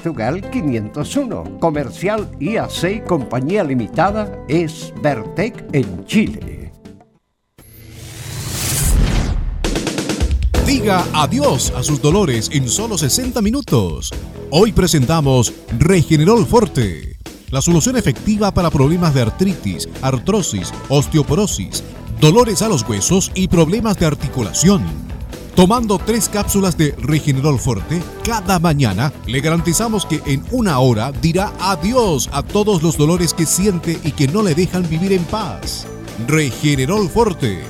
Portugal 501. Comercial IAC Compañía Limitada es Vertec en Chile. Diga adiós a sus dolores en solo 60 minutos. Hoy presentamos Regenerol Forte, la solución efectiva para problemas de artritis, artrosis, osteoporosis, dolores a los huesos y problemas de articulación. Tomando tres cápsulas de Regenerol Forte cada mañana, le garantizamos que en una hora dirá adiós a todos los dolores que siente y que no le dejan vivir en paz. Regenerol Forte.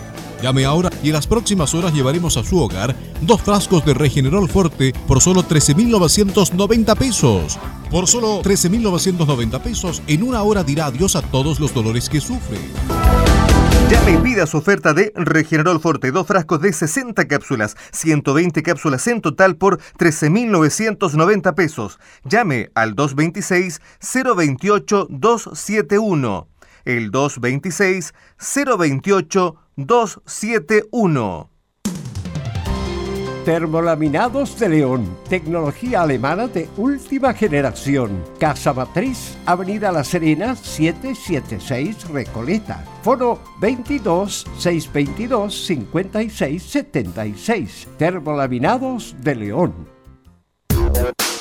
Llame ahora y en las próximas horas llevaremos a su hogar dos frascos de Regenerol Forte por solo 13.990 pesos. Por solo 13.990 pesos, en una hora dirá adiós a todos los dolores que sufre. Llame y pida su oferta de Regenerol Forte, dos frascos de 60 cápsulas, 120 cápsulas en total por 13.990 pesos. Llame al 226-028-271. El 226-028-271. Termolaminados de León, tecnología alemana de última generación. Casa Matriz, Avenida La Serena, 776 Recoleta. Foro 22 622 5676. Termolaminados de León.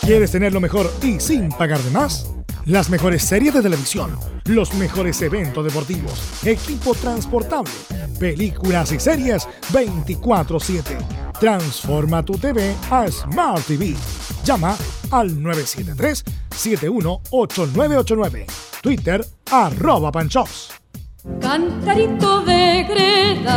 ¿Quieres tener lo mejor y sin pagar de más? Las mejores series de televisión, los mejores eventos deportivos, equipo transportable, películas y series 24/7 Transforma tu TV a Smart TV. Llama al 973-718989. Twitter arroba panchos. Cantarito de greda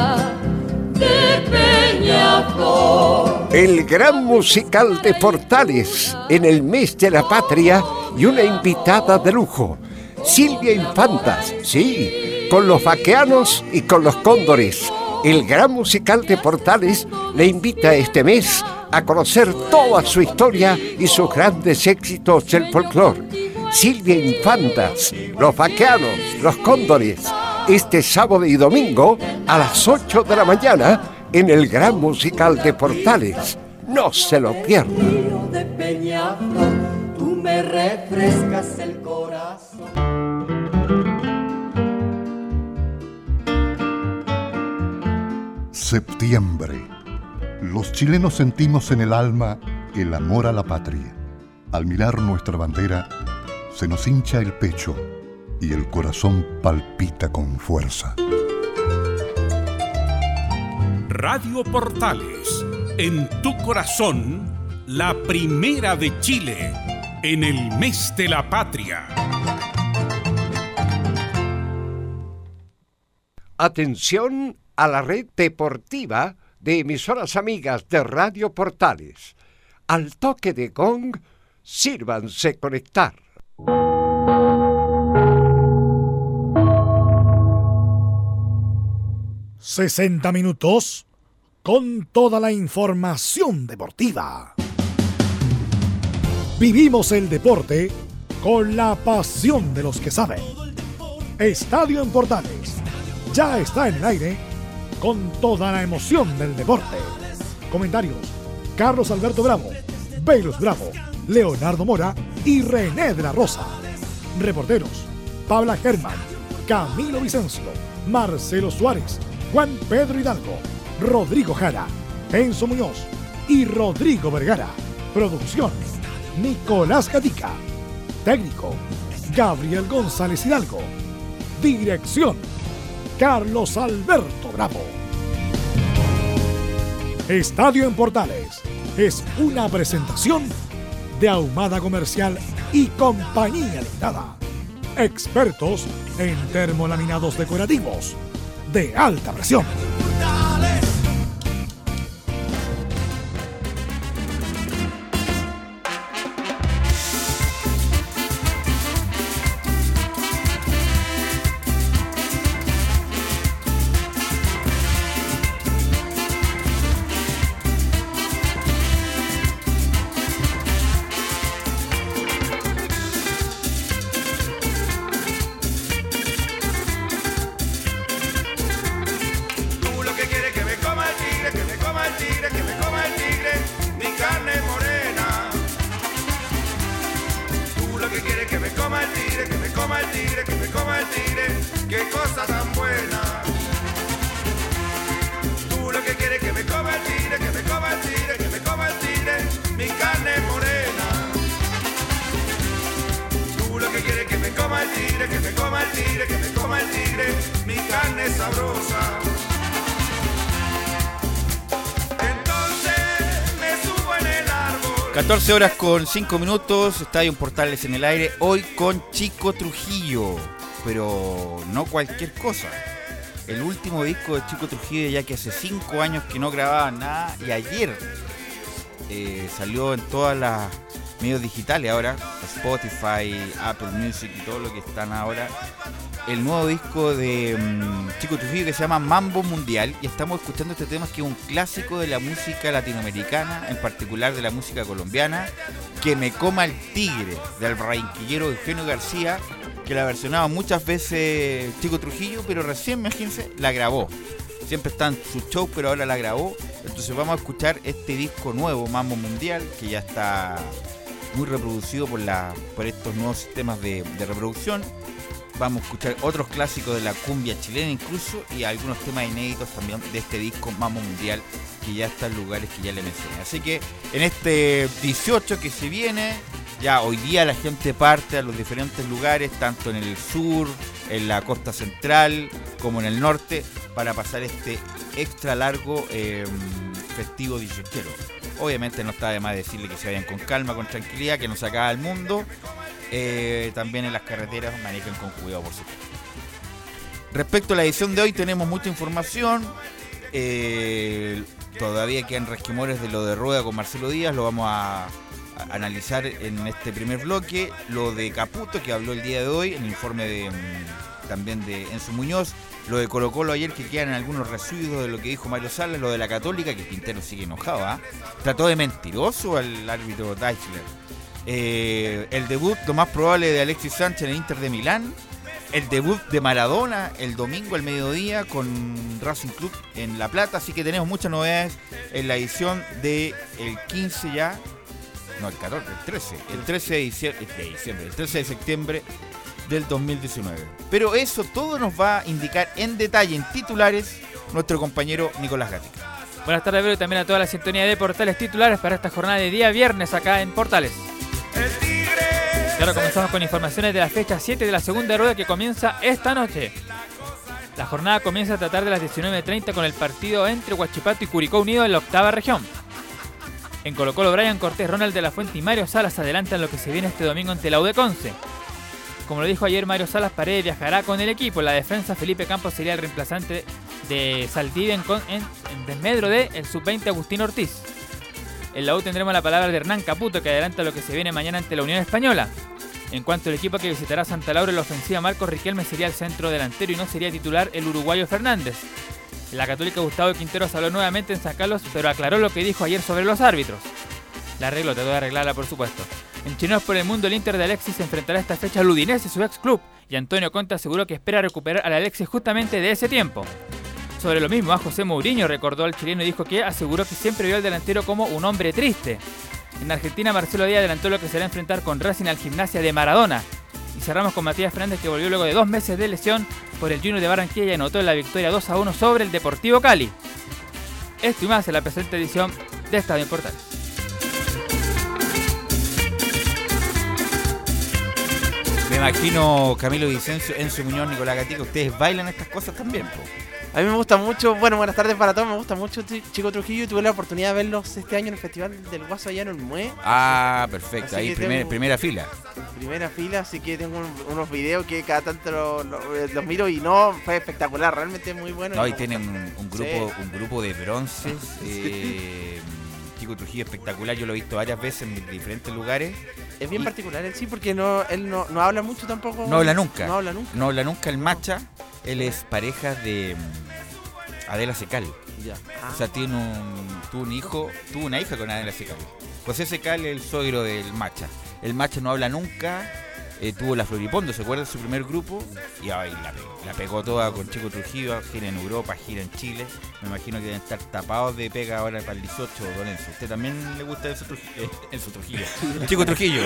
El gran musical de Portales en el mes de la patria y una invitada de lujo. Silvia Infantas, sí, con los vaqueanos y con los cóndores el gran musical de Portales le invita este mes a conocer toda su historia y sus grandes éxitos del folclore. Silvia Infantas, Los Vaqueanos, Los Cóndores, este sábado y domingo a las 8 de la mañana en el gran musical de Portales. No se lo pierda. Tú me refrescas el corazón. Septiembre. Los chilenos sentimos en el alma el amor a la patria. Al mirar nuestra bandera, se nos hincha el pecho y el corazón palpita con fuerza. Radio Portales, en tu corazón, la primera de Chile, en el mes de la patria. Atención a la red deportiva de emisoras amigas de Radio Portales. Al toque de gong, sírvanse conectar. ...60 minutos... ...con toda la información deportiva. Vivimos el deporte... ...con la pasión de los que saben. Estadio en Portales... ...ya está en el aire con toda la emoción del deporte. Comentarios: Carlos Alberto Bravo, Velus Bravo, Leonardo Mora y René de la Rosa. Reporteros: Pabla Germán, Camilo Vicencio, Marcelo Suárez, Juan Pedro Hidalgo, Rodrigo Jara, Enzo Muñoz y Rodrigo Vergara. Producción: Nicolás Gatica. Técnico: Gabriel González Hidalgo. Dirección: Carlos Alberto Bravo. Estadio en Portales es una presentación de Ahumada Comercial y Compañía Limitada. Expertos en termolaminados decorativos de alta presión. Con 5 minutos, Estadio Portales en el aire, hoy con Chico Trujillo, pero no cualquier cosa. El último disco de Chico Trujillo ya que hace 5 años que no grababa nada y ayer eh, salió en todas las medios digitales ahora, Spotify, Apple Music y todo lo que están ahora, el nuevo disco de mm, Chico Trujillo que se llama Mambo Mundial y estamos escuchando este tema que es un clásico de la música latinoamericana, en particular de la música colombiana, que me coma el tigre del rainquillero Eugenio García, que la versionaba muchas veces Chico Trujillo, pero recién, imagínense, la grabó. Siempre está en su show, pero ahora la grabó. Entonces vamos a escuchar este disco nuevo, Mambo Mundial, que ya está muy reproducido por, la, por estos nuevos sistemas de, reproducción. Vamos a escuchar otros clásicos de la cumbia chilena incluso y algunos temas inéditos también de este disco Mamo Mundial que ya está en lugares que ya le mencioné. Así que en este 18 que se viene, ya hoy día la gente parte a los diferentes lugares, tanto en el sur, en la costa central, como en el norte, para pasar este extra largo eh, festivo 18. Obviamente no está de más decirle que se vayan con calma, con tranquilidad, que no se acaba el mundo. Eh, también en las carreteras manejen con cuidado, por supuesto. Respecto a la edición de hoy, tenemos mucha información. Eh, todavía quedan resquemores de lo de Rueda con Marcelo Díaz, lo vamos a, analizar en este primer bloque. Lo de Caputo, que habló el día de hoy, en el informe de, mm, también de Enzo Muñoz. Lo de Colo Colo ayer que quedan algunos residuos de lo que dijo Mario Salas, lo de la Católica, que Quintero sigue enojado, ¿ah? Trató de mentiroso al árbitro Deichler. Eh, el debut, lo más probable, de Alexis Sánchez en el Inter de Milán. El debut de Maradona el domingo al mediodía con Racing Club en La Plata. Así que tenemos muchas novedades en la edición del el 15 ya. No, el 14, el 13. El 13 de diciembre, de diciembre el 13 de septiembre del 2019. Pero eso todo nos va a indicar en detalle, en titulares, nuestro compañero Nicolás Gatica. Buenas tardes, Vero, y también a toda la sintonía de Portales Titulares para esta jornada de día viernes acá en Portales. Y ahora comenzamos con informaciones de la fecha 7 de la segunda rueda que comienza esta noche. La jornada comienza a tratar de las 19.30 con el partido entre Huachipato y Curicó Unido en la octava región. En Colo Colo, Brian Cortés, Ronald de la Fuente y Mario Salas adelantan lo que se viene este domingo ante la Conce. Como lo dijo ayer Mario Salas, Paredes viajará con el equipo. La defensa Felipe Campos sería el reemplazante de Saldivia en, en, desmedro de el sub-20 Agustín Ortiz. En la U tendremos la palabra de Hernán Caputo que adelanta lo que se viene mañana ante la Unión Española. En cuanto al equipo que visitará Santa Laura, la ofensiva Marcos Riquelme sería el centro delantero y no sería titular el uruguayo Fernández. La católica Gustavo Quinteros habló nuevamente en San Carlos, pero aclaró lo que dijo ayer sobre los árbitros. La arreglo, te voy a arreglarla por supuesto. En Chinos por el Mundo, el Inter de Alexis se enfrentará esta fecha al Udinese, su ex club, y Antonio Conte aseguró que espera recuperar al Alexis justamente de ese tiempo. Sobre lo mismo, a José Mourinho recordó al chileno y dijo que aseguró que siempre vio al delantero como un hombre triste. En Argentina, Marcelo Díaz adelantó lo que será enfrentar con Racing al gimnasia de Maradona. Y cerramos con Matías Fernández que volvió luego de dos meses de lesión por el Junior de Barranquilla y anotó la victoria 2 a 1 sobre el Deportivo Cali. Esto y más en la presente edición de Estadio Importante. Me imagino Camilo Vicencio, Enzo Muñoz, Nicolás Gatica, ustedes bailan estas cosas también, A mí me gusta mucho, bueno, buenas tardes para todos, me gusta mucho Chico Trujillo y tuve la oportunidad de verlos este año en el Festival del Guaso allá en el Mue. Ah, perfecto, ahí primera fila. Primera fila, así que tengo unos videos que cada tanto los, miro y no, fue espectacular, realmente muy bueno. No, y tienen un, grupo, un grupo de bronces. Eh, Chico Trujillo espectacular, yo lo he visto varias veces en diferentes lugares. Es bien particular él sí, porque no, él no, habla mucho tampoco. No habla nunca. No habla nunca. No habla nunca el macha. Él es pareja de mm, Adela Secal. Ya. O sea, tiene un, tuvo un hijo, tuvo una hija con Adela Secal. José Secal es el suegro del macha. El macha no habla nunca. Eh, tuvo la Floripondo, ¿se acuerdan? Su primer grupo. Y ahí la, pe- la pegó toda con Chico Trujillo, gira en Europa, gira en Chile. Me imagino que deben estar tapados de pega ahora para el 18, Don Enzo. ¿Usted también le gusta Enzo Trujillo? Eh, Enzo Trujillo. Chico Trujillo.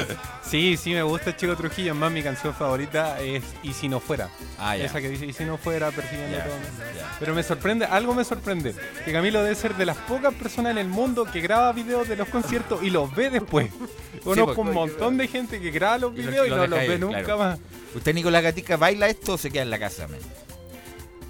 Sí, sí, me gusta Chico Trujillo. Es más, mi canción favorita es Y si no fuera. Ah, ya. Esa que dice Y si no fuera, persiguiendo Ya, todo. ya. Pero me sorprende, algo me sorprende. Que Camilo debe ser de las pocas personas en el mundo que graba videos de los conciertos y los ve después. Conozco porque- un montón de gente que graba los Y lo- videos y, lo no deja los nunca claro. más. ¿Usted, Nicolás Gatica, baila esto o se queda en la casa? men?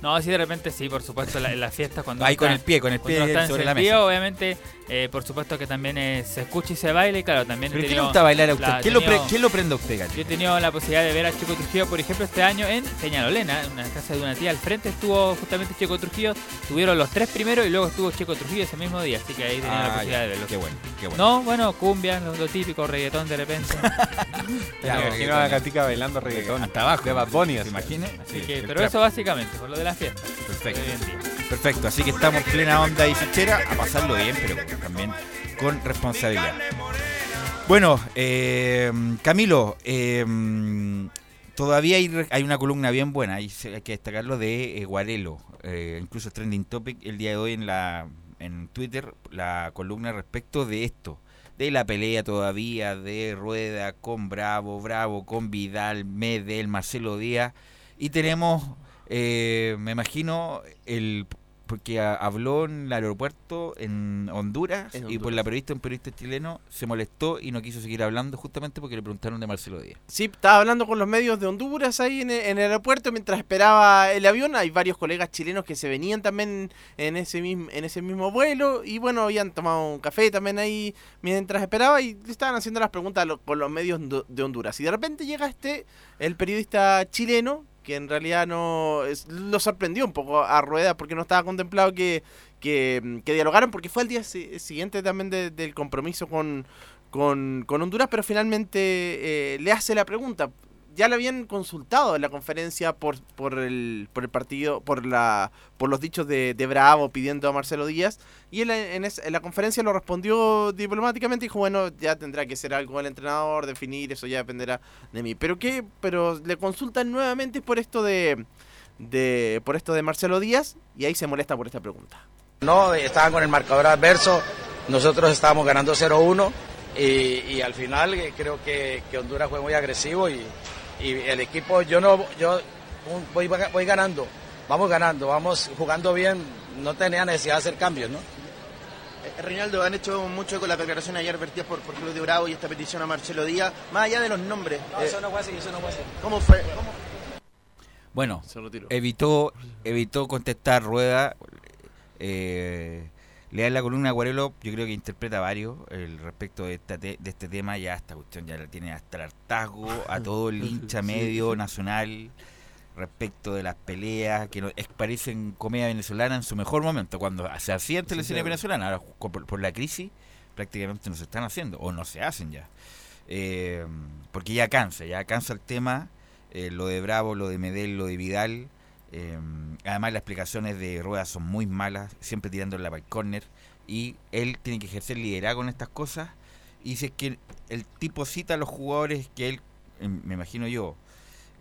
No, sí, de repente sí, por supuesto, en la- en las fiestas cuando Ahí con está- el pie, con el pie está sobre la mesa. obviamente, eh, por supuesto que también eh, se escucha y se baila y claro, también ¿Pero qué le gusta bailar a usted? la- ¿Quién lo, pre- tenido- quién lo prende a usted, Gatica? Yo he tenido la posibilidad de ver a Chico Trujillo, por ejemplo, este año en Peñalolena, en una casa de una tía. Al frente estuvo justamente Chico Trujillo. Tuvieron los tres primeros y luego estuvo Chico Trujillo ese mismo día. Así que ahí tenía la Ah, posibilidad ya. de verlo. Qué bueno, qué bueno. No, bueno, cumbia, lo, lo típico, reggaetón de repente. Ya, me imagino a Gatica bailando reggaetón. Hasta abajo. De Bad Bunny. ¿Se imagina? Así Sí, que, pero trap. eso básicamente, por lo de la fiesta. Perfecto. Hoy en día. Perfecto, así que estamos en plena onda y fichera a pasarlo bien, pero también con responsabilidad. Bueno, eh, Camilo, eh, todavía hay, hay una columna bien buena, hay, hay que destacarlo de eh, Guarelo, eh, incluso trending topic el día de hoy en la en Twitter, la columna respecto de esto, de la pelea todavía de Rueda con Bravo, Bravo con Vidal, Medel, Marcelo Díaz, y tenemos, eh, me imagino, el porque a- habló en el aeropuerto en Honduras, En y por la periodista, un periodista chileno, se molestó y no quiso seguir hablando justamente porque le preguntaron de Marcelo Díaz. Sí, estaba hablando con los medios de Honduras ahí en el, en el aeropuerto mientras esperaba el avión. Hay varios colegas chilenos que se venían también en ese mismo, en ese mismo vuelo y bueno, habían tomado un café también ahí mientras esperaba y le estaban haciendo las preguntas lo- con los medios de Honduras. Y de repente llega este, el periodista chileno, que en realidad no lo sorprendió un poco a Rueda porque no estaba contemplado que, que, que dialogaran porque fue el día si- siguiente también de- del compromiso con, con, con Honduras, pero finalmente eh, le hace la pregunta. Ya le habían consultado en la conferencia por, por, el, por el partido, por la por los dichos de, Bravo pidiendo a Marcelo Díaz, y él en, es- en la conferencia lo respondió diplomáticamente y dijo, bueno, ya tendrá que ser algo el entrenador, definir, eso ya dependerá de mí. Pero qué, pero le consultan nuevamente por esto de, de por esto de Marcelo Díaz, y ahí se molesta por esta pregunta. No, estaban con el marcador adverso, nosotros estábamos ganando 0-1 y, y al final eh, creo que, que Honduras fue muy agresivo y, y el equipo, yo no, yo voy, voy ganando, vamos ganando, vamos jugando bien, no tenía necesidad de hacer cambios, ¿no? Eh, Reinaldo, han hecho mucho con la declaración ayer vertidas por, por Club de Bravo y esta petición a Marcelo Díaz, más allá de los nombres. No, eh, eso no fue así, eso no fue así. ¿Cómo fue? ¿Cómo? Bueno, Se evitó, evitó contestar Rueda. Eh, leer la columna de Guarelo, yo creo que interpreta varios el respecto de, esta te- de este tema. Ya esta cuestión ya la tiene hasta el hartazgo a todo el hincha Sí. medio nacional respecto de las peleas que no, es, parecen comedia venezolana en su mejor momento, cuando se hacía en televisión sí. venezolana, ahora por la crisis prácticamente no se están haciendo o no se hacen ya. Eh, porque ya cansa, ya cansa el tema, eh, lo de Bravo, lo de Medel, lo de Vidal. Eh, además las explicaciones de Rueda son muy malas, siempre tirando la el corner y él tiene que ejercer liderazgo en estas cosas y es que el tipo cita a los jugadores que él, eh, me imagino yo,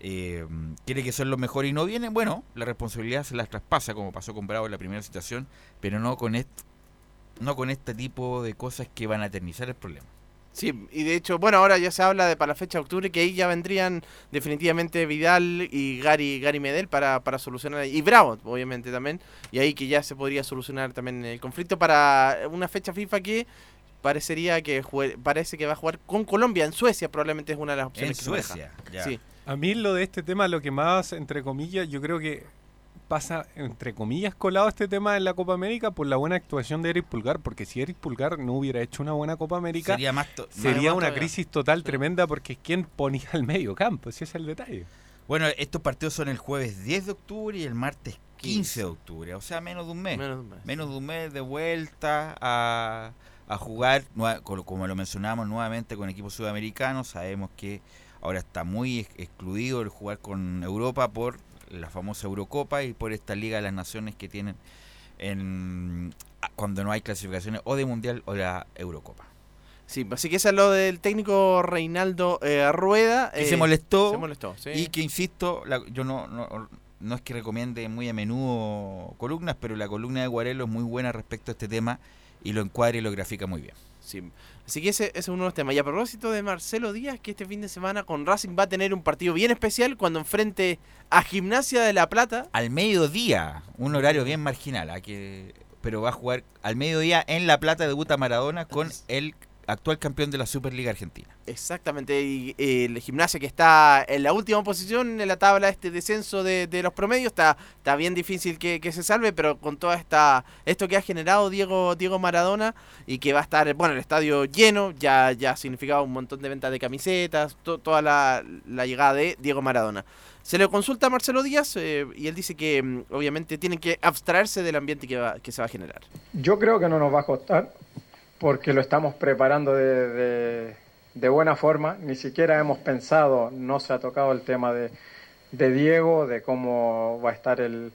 eh, quiere que son los mejores y no vienen, bueno, la responsabilidad se las traspasa como pasó con Bravo en la primera situación, pero no con este, no con este tipo de cosas que van a eternizar el problema. Sí, y de hecho, bueno, ahora ya se habla de para la fecha de octubre que ahí ya vendrían definitivamente Vidal y Gary, Gary Medel para, para solucionar, y Bravo, obviamente también, y ahí que ya se podría solucionar también el conflicto para una fecha FIFA que parecería que jue- parece que va a jugar con Colombia, en Suecia probablemente es una de las opciones En que. Suecia, ya. Sí. A mí lo de este tema, lo que más, entre comillas, yo creo que pasa, entre comillas, colado este tema en la Copa América por la buena actuación de Eric Pulgar, porque si Eric Pulgar no hubiera hecho una buena Copa América, Sería más to- sería más una todavía. crisis total tremenda porque es quien ponía el medio campo, ese es el detalle. Bueno, estos partidos son el jueves 10 de octubre y el martes 15 de octubre, o sea, menos de un mes. Menos de un mes. Menos de un mes de vuelta a, a jugar, como lo mencionamos nuevamente con equipos sudamericanos. Sabemos que ahora está muy ex- excluido el jugar con Europa por la famosa Eurocopa y por esta Liga de las Naciones que tienen en, a- cuando no hay clasificaciones o de Mundial o la Eurocopa. Sí, así que eso es lo del técnico Reinaldo eh, Rueda. Que eh, se molestó. Se molestó, sí. Y que, insisto, la- yo no, no, no es que recomiende muy a menudo columnas, pero la columna de Guarelo es muy buena respecto a este tema y lo encuadra y lo grafica muy bien. Sí. Así que ese, ese es uno de los temas. Y a propósito de Marcelo Díaz, que este fin de semana con Racing va a tener un partido bien especial cuando enfrente a Gimnasia de La Plata. Al mediodía, un horario bien marginal, a que, pero va a jugar al mediodía en La Plata, debuta Maradona con el actual campeón de la Superliga Argentina. Exactamente, y eh, el Gimnasia que está en la última posición en la tabla este descenso de, de los promedios, está, está bien difícil que, que se salve, pero con toda esta esto que ha generado Diego Diego Maradona y que va a estar, bueno, el estadio lleno, ya ya ha significado un montón de ventas de camisetas, to- toda la, la llegada de Diego Maradona. Se le consulta a Marcelo Díaz eh, y él dice que mm, obviamente tienen que abstraerse del ambiente que, va- que se va a generar. Yo creo que no nos va a costar porque lo estamos preparando de, de- buena forma. Ni siquiera hemos pensado, no se ha tocado el tema de, de Diego, de cómo va a estar el,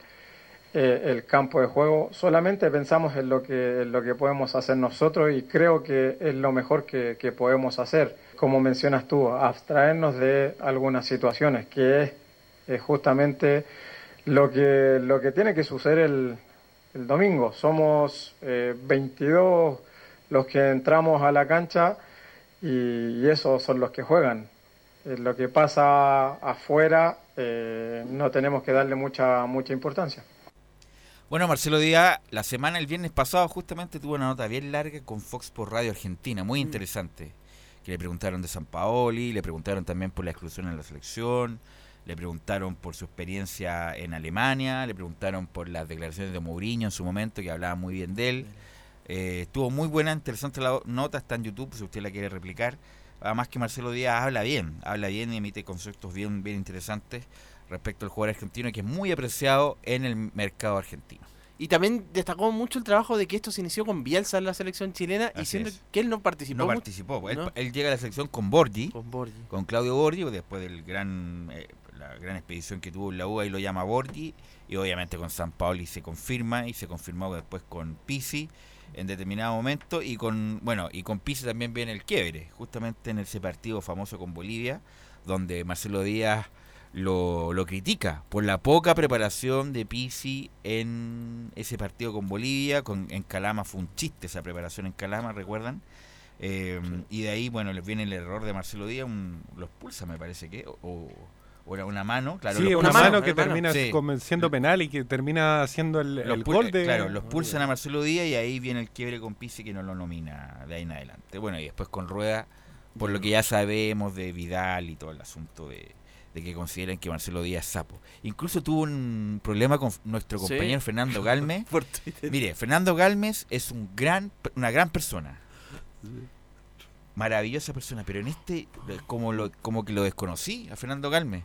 eh, el campo de juego. Solamente pensamos en lo, que, en lo que podemos hacer nosotros y creo que es lo mejor que, que podemos hacer. Como mencionas tú, abstraernos de algunas situaciones, que es eh, justamente lo que, lo que tiene que suceder el, el domingo. Somos eh, 22 los que entramos a la cancha y, y esos son los que juegan. Eh, lo que pasa afuera eh, no tenemos que darle mucha, mucha importancia. Bueno, Marcelo Díaz, la semana, el viernes pasado, justamente tuvo una nota bien larga con Fox por Radio Argentina, muy interesante. Que le preguntaron de San Paoli, le preguntaron también por la exclusión en la selección, le preguntaron por su experiencia en Alemania, le preguntaron por las declaraciones de Mourinho en su momento, que hablaba muy bien de él. Eh, estuvo muy buena, interesante la nota, está en YouTube si usted la quiere replicar. Además que Marcelo Díaz habla bien, habla bien y emite conceptos bien, bien interesantes respecto al jugador argentino que es muy apreciado en el mercado argentino. Y también destacó mucho el trabajo de que esto se inició con Bielsa en la selección chilena y Así siendo es. que él no participó. No participó, pues, él, ¿no? él llega a la selección con Borgi, Con Borgi. con Claudio Borgi, después del gran eh, la gran expedición que tuvo en la UA y lo llama Borgi, y obviamente con San Paoli se confirma y se confirmó después con Pisi en determinado momento y con bueno y con Pisi también viene el quiebre, justamente en ese partido famoso con Bolivia, donde Marcelo Díaz lo, lo critica por la poca preparación de Pisi en ese partido con Bolivia. Con, en Calama fue un chiste esa preparación en Calama, ¿recuerdan? Eh, Y de ahí, bueno, les viene el error de Marcelo Díaz, un, los pulsa, me parece que, o, o- era una mano, claro. sí, una mano que termina Sí. como siendo penal y que termina haciendo el, Los el gol de... Claro, los pulsan a Marcelo Díaz y ahí viene el quiebre con Pisi que no lo nomina de ahí en adelante. Bueno, y después con Rueda, por lo que ya sabemos de Vidal y todo el asunto de, de que consideran que Marcelo Díaz es sapo. Incluso tuvo un problema con nuestro Sí. compañero Fernando Galme. Por Twitter. Mire, Fernando Galmes es un gran, una gran persona. Maravillosa persona, pero en este, como, lo, como que lo desconocí a Fernando Galme.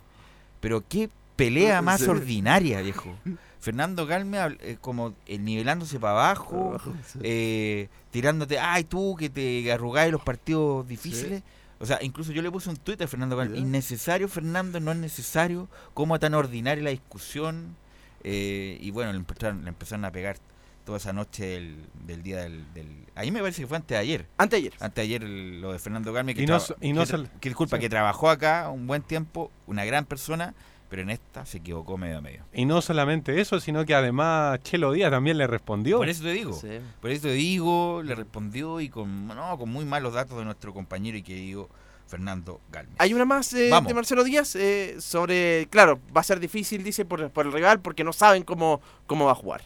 Pero qué pelea más Sí. ordinaria, viejo. Fernando Galme eh, como eh, nivelándose para abajo, eh, tirándote, ay tú que te arrugáis los partidos difíciles. O sea, incluso yo le puse un tuit a Fernando Galme, innecesario Fernando, no es necesario, cómo tan ordinaria la discusión. Eh, y bueno, le empezaron, le empezaron a pegar toda esa noche del, del día del, del... Ahí me parece que fue antes de ayer. Antes de ayer. Antes de ayer el- lo de Fernando Galme, que, Y no y no que disculpa, sí. que trabajó acá un buen tiempo, una gran persona, pero en esta se equivocó medio a medio. Y no solamente eso, sino que además Chelo Díaz también le respondió. Por eso te digo, por eso te digo, le respondió y con, no, con muy malos datos de nuestro compañero y querido Fernando Galme. Hay una más eh, de Marcelo Díaz eh, sobre, claro, va a ser difícil, dice, por, por el rival porque no saben cómo, cómo va a jugar.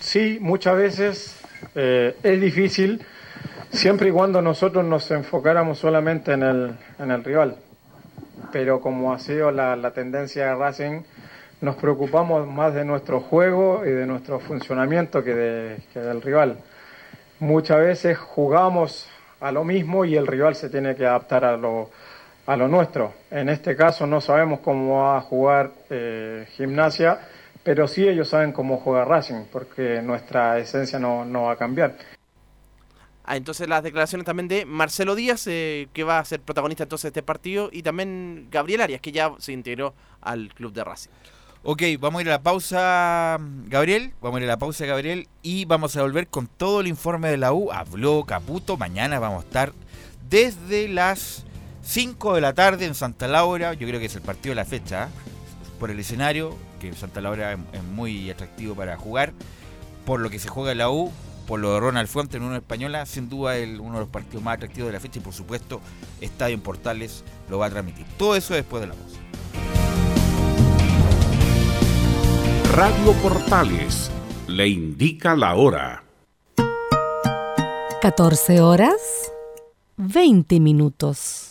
Sí, muchas veces eh, es difícil siempre y cuando nosotros nos enfocáramos solamente en el, en el rival. Pero como ha sido la, la tendencia de Racing, nos preocupamos más de nuestro juego y de nuestro funcionamiento que, de- que del rival. Muchas veces jugamos a lo mismo y el rival se tiene que adaptar a lo, a lo nuestro. En este caso no sabemos cómo va a jugar eh, gimnasia, pero sí ellos saben cómo juega Racing, porque nuestra esencia no, no va a cambiar. Ah, entonces las declaraciones también de Marcelo Díaz, eh, que va a ser protagonista entonces de este partido, y también Gabriel Arias, que ya se integró al club de Racing. Ok, vamos a ir a la pausa, Gabriel. Vamos a ir a la pausa, Gabriel. Y vamos a volver con todo el informe de la U. Habló Caputo. Mañana vamos a estar desde las 5 de la tarde en Santa Laura. Yo creo que es el partido de la fecha. ¿eh? Por el escenario, que Santa Laura es muy atractivo para jugar. Por lo que se juega en la U, por lo de Ronald Fuente en una española, sin duda el, uno de los partidos más atractivos de la fecha y por supuesto Estadio en Portales lo va a transmitir. Todo eso después de la voz. Radio Portales le indica la hora. 14 horas 20 minutos.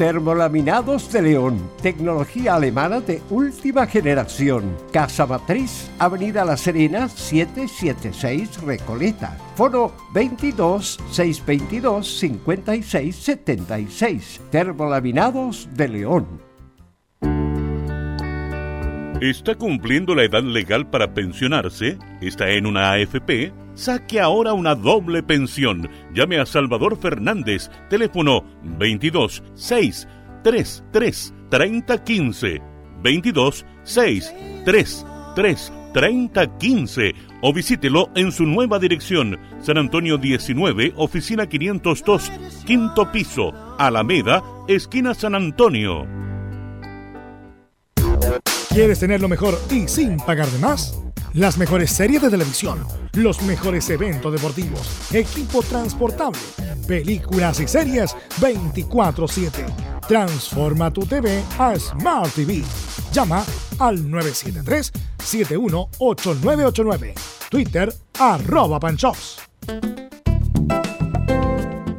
Termolaminados de León, tecnología alemana de última generación. Casa Matriz, Avenida La Serena, 776 Recoleta. Foro 22 622 56 76. Termolaminados de León. ¿Está cumpliendo la edad legal para pensionarse? ¿Está en una AFP? Saque ahora una doble pensión. Llame a Salvador Fernández, teléfono 22 6 3 3 30 15 22 6 3 3 30 15 o visítelo en su nueva dirección, San Antonio 19, oficina 502, quinto piso, Alameda, esquina San Antonio. ¿Quieres tener lo mejor y sin pagar de más? Las mejores series de televisión, los mejores eventos deportivos, equipo transportable, películas y series 24/7. Transforma tu TV a Smart TV. Llama al 973-718989. Twitter arroba panchops.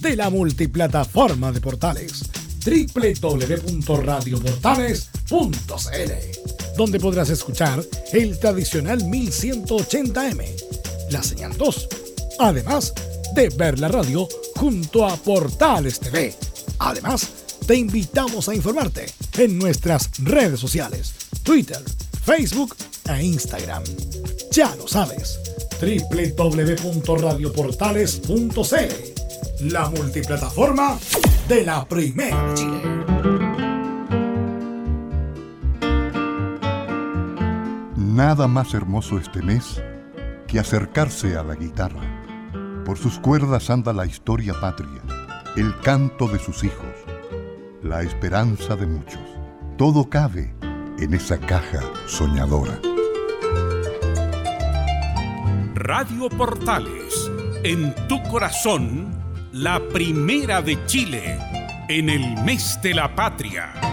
de la multiplataforma de portales www.radioportales.cl donde podrás escuchar el tradicional 1180m, la señal 2, además de ver la radio junto a Portales TV. Además, te invitamos a informarte en nuestras redes sociales, Twitter, Facebook e Instagram. Ya lo sabes, www.radioportales.cl la multiplataforma de la Primera de Chile. Nada más hermoso este mes que acercarse a la guitarra. Por sus cuerdas anda la historia patria, el canto de sus hijos, la esperanza de muchos. Todo cabe en esa caja soñadora. Radio Portales, en tu corazón la primera de Chile, en el mes de la patria.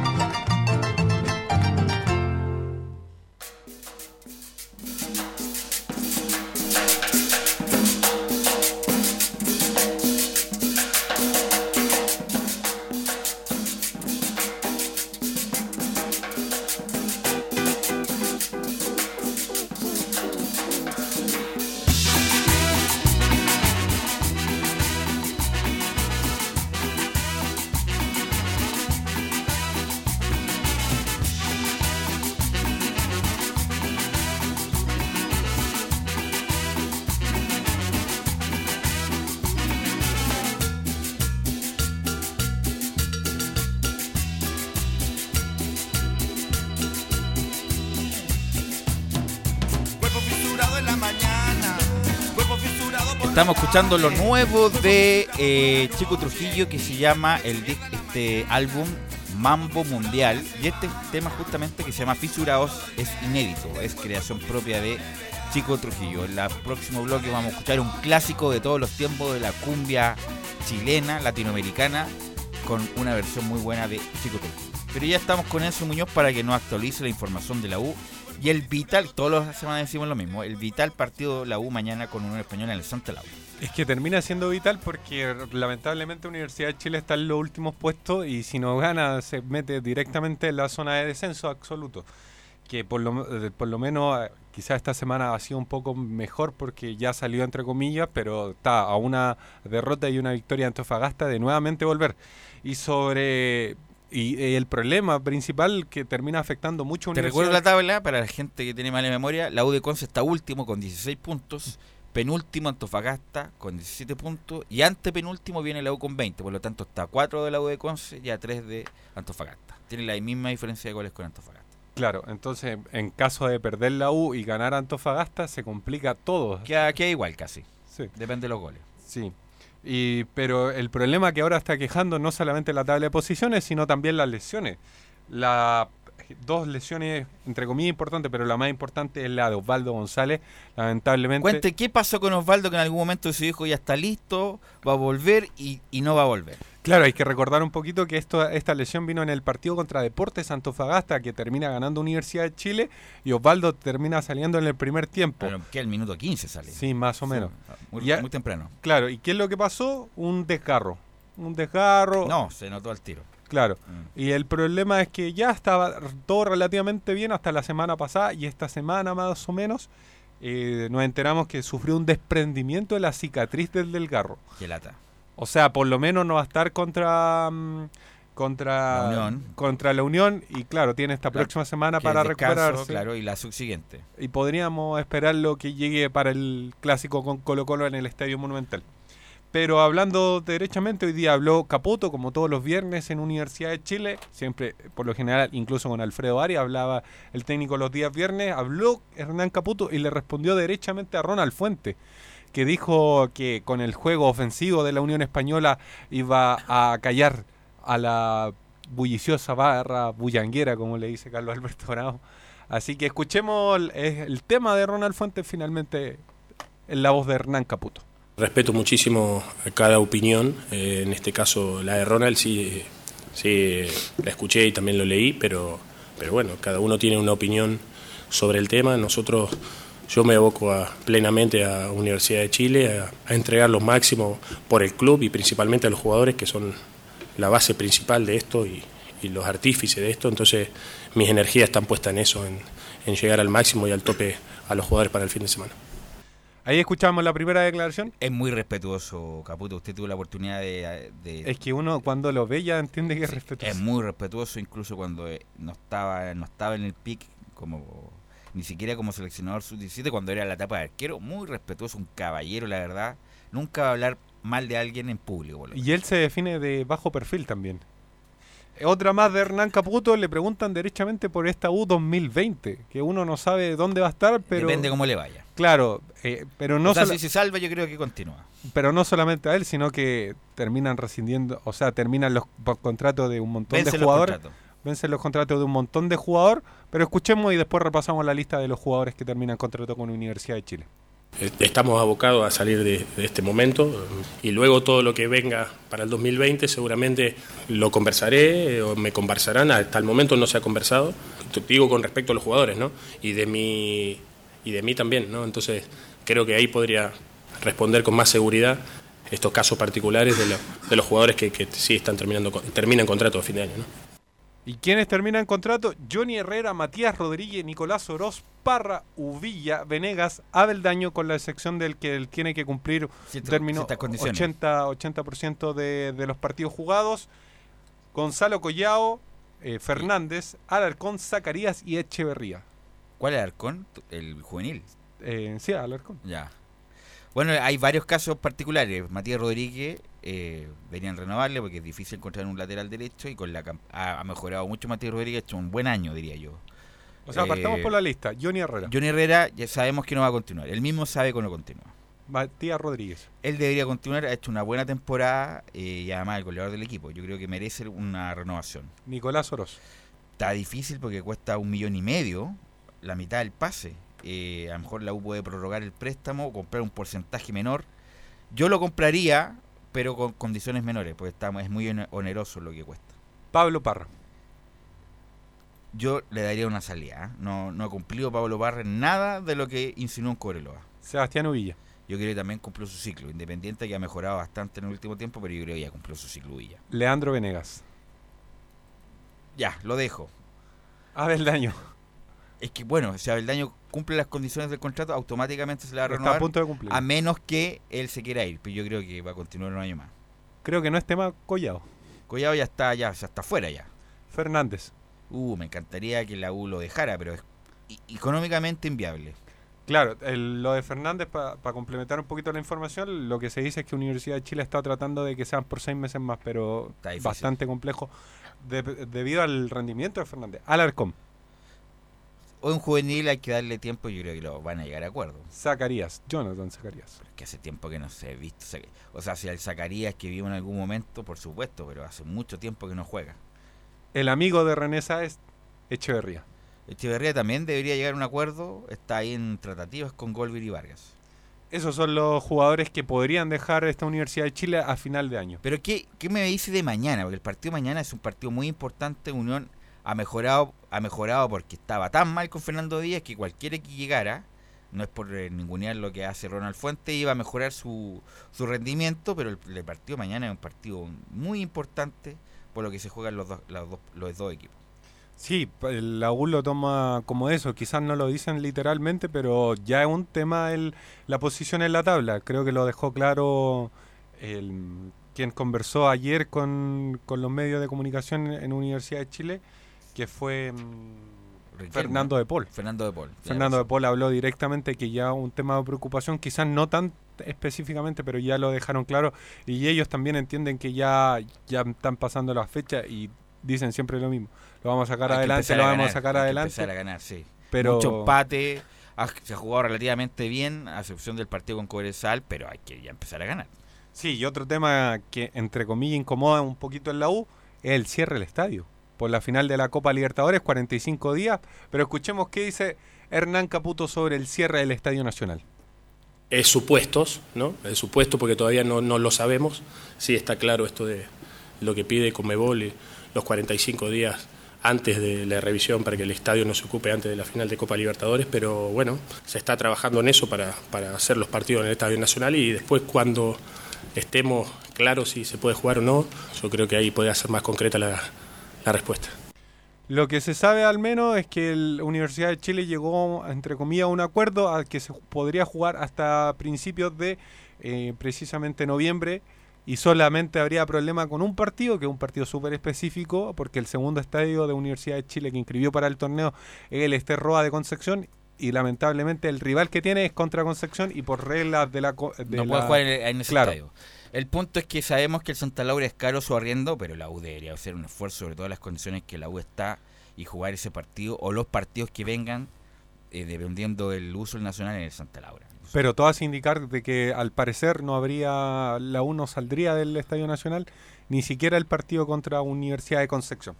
Escuchando lo nuevo de eh, Chico Trujillo que se llama el este álbum Mambo Mundial y este tema justamente que se llama Fisurados es inédito, es creación propia de Chico Trujillo. En el próximo bloque vamos a escuchar un clásico de todos los tiempos de la cumbia chilena, latinoamericana, con una versión muy buena de Chico Trujillo. Pero ya estamos con Enzo Muñoz para que nos actualice la información de la U y el vital, todas las semanas decimos lo mismo, el vital partido la U mañana con un español en el Santa Laura. Es que termina siendo vital porque lamentablemente Universidad de Chile está en los últimos puestos y si no gana se mete directamente en la zona de descenso absoluto. que por lo, eh, por lo menos eh, quizás esta semana ha sido un poco mejor porque ya salió entre comillas, pero está a una derrota y una victoria de Antofagasta de nuevamente volver. Y sobre y, el problema principal que termina afectando mucho a Te recuerdo la tabla para la gente que tiene mala memoria, la U de Conce está último con 16 puntos, penúltimo Antofagasta con 17 puntos y antepenúltimo viene la U con 20, por lo tanto está a 4 de la U de Conce y a 3 de Antofagasta. Tiene la misma diferencia de goles con Antofagasta. Claro, entonces en caso de perder la U y ganar Antofagasta se complica todo. Queda, queda igual casi. Sí. Depende de los goles. Sí. Y, pero el problema que ahora está quejando no solamente la tabla de posiciones, sino también las lesiones. La, dos lesiones, entre comillas, importantes, pero la más importante es la de Osvaldo González, lamentablemente. Cuente, ¿qué pasó con Osvaldo que en algún momento se dijo ya está listo, va a volver y, y no va a volver? Claro, hay que recordar un poquito que esto, esta lesión vino en el partido contra Deportes Antofagasta, que termina ganando Universidad de Chile, y Osvaldo termina saliendo en el primer tiempo. Pero que el minuto 15 sale. Sí, más o menos. Muy, muy, temprano. Claro, ¿y qué es lo que pasó? Un desgarro. Un desgarro. No, se notó al tiro. Claro. Mm. Y el problema es que ya estaba todo relativamente bien hasta la semana pasada, y esta semana más o menos. Eh, nos enteramos que sufrió un desprendimiento de la cicatriz del desgarro. Qué lata. O sea, por lo menos no va a estar contra mm, contra la Unión. contra la Unión y claro, tiene esta Claro, próxima semana para descanso, recuperarse. Claro, y la subsiguiente. Y podríamos esperarlo que llegue para el clásico con Colo Colo en el Estadio Monumental. Pero hablando derechamente, hoy día habló Caputo, como todos los viernes en Universidad de Chile, siempre, por lo general, incluso con Alfredo Arias, hablaba el técnico los días viernes, habló Hernán Caputo y le respondió derechamente a Ronald Fuente, que dijo que con el juego ofensivo de la Unión Española iba a callar a la bulliciosa barra bullanguera, como le dice Carlos Alberto Bravo. Así que escuchemos el, el tema de Ronald Fuentes finalmente en la voz de Hernán Caputo. Respeto muchísimo a cada opinión, eh, en este caso la de Ronald sí, sí la escuché y también lo leí, pero, pero bueno, cada uno tiene una opinión sobre el tema. Nosotros, yo me aboco a- plenamente a Universidad de Chile a, a entregar lo máximo por el club y principalmente a los jugadores que son la base principal de esto y, y los artífices de esto. Entonces mis energías están puestas en eso, en, en llegar al máximo y al tope a los jugadores para el fin de semana. Ahí escuchamos la primera declaración. Es muy respetuoso, Caputo. Usted tuvo la oportunidad de, de- Es que uno cuando lo ve ya entiende que es respetuoso. Es muy respetuoso, incluso cuando eh, no estaba, no estaba en el pick como ni siquiera como seleccionador sub-17, cuando era la etapa de arquero. Muy respetuoso, un caballero, la verdad. Nunca va a hablar mal de alguien en público. por lo Y él se define de bajo perfil también. Otra más de Hernán Caputo, le preguntan derechamente por esta U 2020, que uno no sabe dónde va a estar, pero... Depende cómo le vaya. Claro, eh, pero no o sea, si se salva, yo creo que continúa. pero no solamente a él, sino que terminan rescindiendo, o sea, terminan los contratos de un montón de jugadores. Vencen los contratos de un montón de jugadores, pero escuchemos y después repasamos la lista de los jugadores que terminan contrato con Universidad de Chile. Eh, Estamos abocados a salir de, de este momento y luego todo lo que venga para el 2020 seguramente lo conversaré eh, o me conversarán. Hasta el momento no se ha conversado. Te digo con respecto a los jugadores, ¿no? Y de mí y de mí también, ¿no? Entonces creo que ahí podría responder con más seguridad estos casos particulares de, lo- de los jugadores que, que sí están terminando terminan contrato a fin de año, ¿no? ¿Y quiénes terminan contrato? Johnny Herrera, Matías Rodríguez, Nicolás Oroz, Parra, Uvilla, Venegas, Abeldaño, con la excepción del que él tiene que cumplir Cierto- término ciertas condiciones. 80, 80% de, de los partidos jugados. Gonzalo Collao, eh, Fernández, Alarcón, Zacarías y Echeverría. ¿Cuál es Arcón? El juvenil. Eh, sí, Alarcón. Ya. Bueno, hay varios casos particulares. Matías Rodríguez eh, venían renovarle porque es difícil encontrar un lateral derecho y con la ha, ha mejorado mucho Matías Rodríguez, ha hecho un buen año, diría yo. O sea, partamos Eh, por la lista. Johnny Herrera, Johnny Herrera ya sabemos que no va a continuar. Él mismo sabe que no continúa. Matías Rodríguez. Él debería continuar, ha hecho una buena temporada eh, y además el goleador del equipo. Yo creo que merece una renovación. Nicolás Oroz. Está difícil porque cuesta un millón y medio, la mitad del pase. Eh, a lo mejor la U puede prorrogar el préstamo, comprar un porcentaje menor. Yo lo compraría, pero con condiciones menores, porque está, es muy one- oneroso lo que cuesta. Pablo Parra. Yo le daría una salida. ¿eh? No, no ha cumplido Pablo Parra nada de lo que insinuó en Cobreloa. Sebastián Uvilla. Yo creo que también cumplió su ciclo. Independiente que ha mejorado bastante en el último tiempo, pero yo creo que ya cumplió su ciclo Villa. Leandro Venegas. Ya, lo dejo. Abeldaño. Es que, bueno, si Abeldaño cumple las condiciones del contrato, automáticamente se le va a Está a renovar. punto de cumplir. A menos que él se quiera ir. Pero yo creo que va a continuar un año más. Creo que no es tema Collado. Collado ya está, ya, ya está fuera ya. Fernández. Uh, me encantaría que la U lo dejara, pero es económicamente inviable. Claro, el- lo de Fernández, para complementar un poquito la información, lo que se dice es que Universidad de Chile está tratando de que sean por seis meses más, pero bastante complejo de- debido al rendimiento de Fernández. Alarcón, Hoy un juvenil hay que darle tiempo y yo creo que lo van a llegar a acuerdo. Zacarías, Jonathan Zacarías. Que hace tiempo que no se ha visto. O sea, si el Zacarías que vimos en algún momento, por supuesto, pero hace mucho tiempo que no juega. El amigo de René Sáez, Echeverría. Echeverría también debería llegar a un acuerdo. Está ahí en tratativas con Golver y Vargas. Esos son los jugadores que podrían dejar esta Universidad de Chile a final de año. Pero ¿qué, qué me dice de mañana? Porque el partido de mañana es un partido muy importante. Unión ha mejorado, ha mejorado porque estaba tan mal con Fernando Díaz que cualquiera que llegara, no es por eh, ningunear lo que hace Ronald Fuente, iba a mejorar su, su rendimiento, pero el, el partido mañana es un partido muy importante por lo que se juegan los dos, los dos, los dos equipos. Sí, el- la U lo toma como eso, quizás no lo dicen literalmente, pero ya es un tema el, la posición en la tabla. Creo que lo dejó claro el, quien conversó ayer con, con los medios de comunicación en Universidad de Chile, que fue mm, Riquelme. Fernando de Paul. Fernando de Paul. Fernando de. Paul habló directamente que ya un tema de preocupación, quizás no tan específicamente, pero ya lo dejaron claro y ellos también entienden que ya, ya están pasando las fechas y dicen siempre lo mismo. Lo vamos a sacar Hay adelante, lo a vamos a sacar hay que adelante. empezar a ganar, sí. Pero Mucho empate, ha- se ha jugado relativamente bien, a excepción del partido con Cobresal, pero hay que ya empezar a ganar. Sí, y otro tema que entre comillas incomoda un poquito en la U es el cierre del estadio. Por la final de la Copa Libertadores, 45 días. Pero escuchemos qué dice Hernán Caputo sobre el cierre del Estadio Nacional. Es supuestos, ¿no? Es supuesto porque todavía no, no lo sabemos. Sí está claro esto de lo que pide Conmebol, y los 45 días antes de la revisión para que el estadio no se ocupe antes de la final de Copa Libertadores, pero bueno, se está trabajando en eso para, para hacer los partidos en el Estadio Nacional y después cuando estemos claros si se puede jugar o no, yo creo que ahí puede ser más concreta la, la respuesta. Lo que se sabe al menos es que la Universidad de Chile llegó, entre comillas, a un acuerdo al que se podría jugar hasta principios de eh, precisamente noviembre y solamente habría problema con un partido, que es un partido súper específico, porque el segundo estadio de Universidad de Chile que inscribió para el torneo es el Ester Roa de Concepción y lamentablemente el rival que tiene es contra Concepción y por reglas de la... de no la- puede jugar en, en ese Claro. estadio. El punto es que sabemos que el Santa Laura es caro su arriendo, pero la U debería hacer un esfuerzo sobre todas las condiciones que la U está y jugar ese partido o los partidos que vengan eh, dependiendo del uso del nacional en el Santa Laura. Pero todo hace indicar de que al parecer no habría, la U no saldría del Estadio Nacional, ni siquiera el partido contra Universidad de Concepción.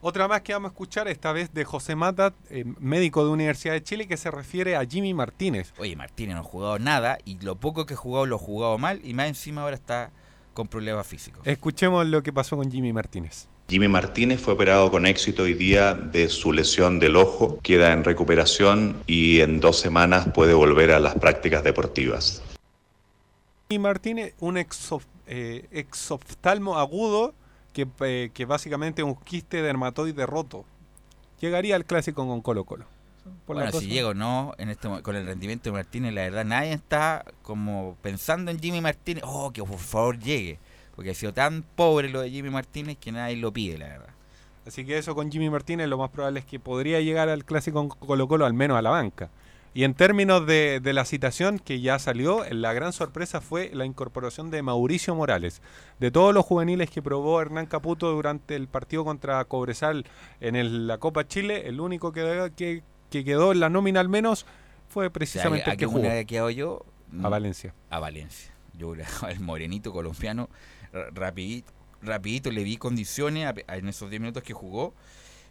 Otra más que vamos a escuchar, esta vez de José Mata, eh, médico de Universidad de Chile, que se refiere a Jimmy Martínez. Oye, Martínez no ha jugado nada y lo poco que ha jugado lo ha jugado mal y más encima ahora está con problemas físicos. Escuchemos lo que pasó con Jimmy Martínez. Jimmy Martínez fue operado con éxito hoy día de su lesión del ojo, queda en recuperación y en dos semanas puede volver a las prácticas deportivas. Jimmy Martínez, un eh, exoftalmo agudo, que, eh, que básicamente es un quiste dermatoide roto. Llegaría al clásico con Colo Colo. Por la Bueno, si llega o no en este, con el rendimiento de Martínez, la verdad, nadie está como pensando en Jimmy Martínez. Oh, que por favor llegue. Porque ha sido tan pobre lo de Jimmy Martínez que nadie lo pide, la verdad. Así que eso con Jimmy Martínez lo más probable es que podría llegar al clásico con Colo Colo, al menos a la banca. Y en términos de, de la citación que ya salió, la gran sorpresa fue la incorporación de Mauricio Morales. De todos los juveniles que probó Hernán Caputo durante el partido contra Cobresal en el- la Copa Chile, el único que, que, que quedó en la nómina al menos fue O sea, precisamente ¿a el que jugó. quedado yo? A Valencia. A Valencia. Yo el morenito colombiano, ra- rapidito, rapidito le vi condiciones en esos 10 minutos que jugó.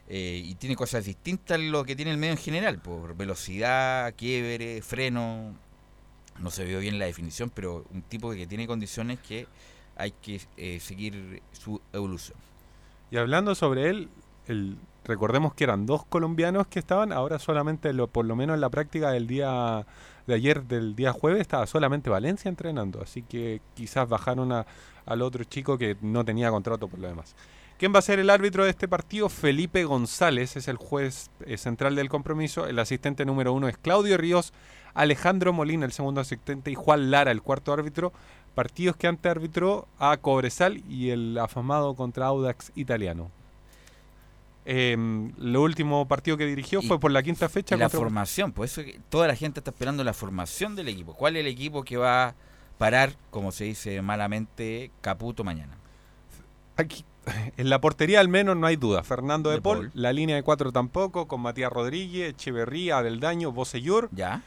Eh, y tiene cosas distintas a lo que tiene el medio en general, por velocidad, quiebre, freno. No se vio bien la definición, pero un tipo que tiene condiciones que hay que eh, seguir su evolución. Y hablando sobre él, el, recordemos que eran dos colombianos que estaban, ahora solamente, por lo menos en la práctica del día de ayer, del día jueves, estaba solamente Valencia entrenando, así que quizás bajaron a- al otro chico que no tenía contrato por lo demás. ¿Quién va a ser el árbitro de este partido? Felipe González es el juez eh, central del compromiso. El asistente número uno es Claudio Ríos, Alejandro Molina, el segundo asistente, y Juan Lara, el cuarto árbitro. Partidos que antes arbitró a Cobresal y el afamado contra Audax italiano. Eh, lo último partido que dirigió fue por la quinta fecha. Y la contra- formación, por eso que toda la gente está esperando la formación del equipo. ¿Cuál es el equipo que va a parar, como se dice malamente, Caputo mañana? Aquí, en la portería al menos no hay duda. Fernando de, De Paul, Paul. la línea de cuatro tampoco, con Matías Rodríguez, Echeverría, Abeldaño, Bocellur. Ya.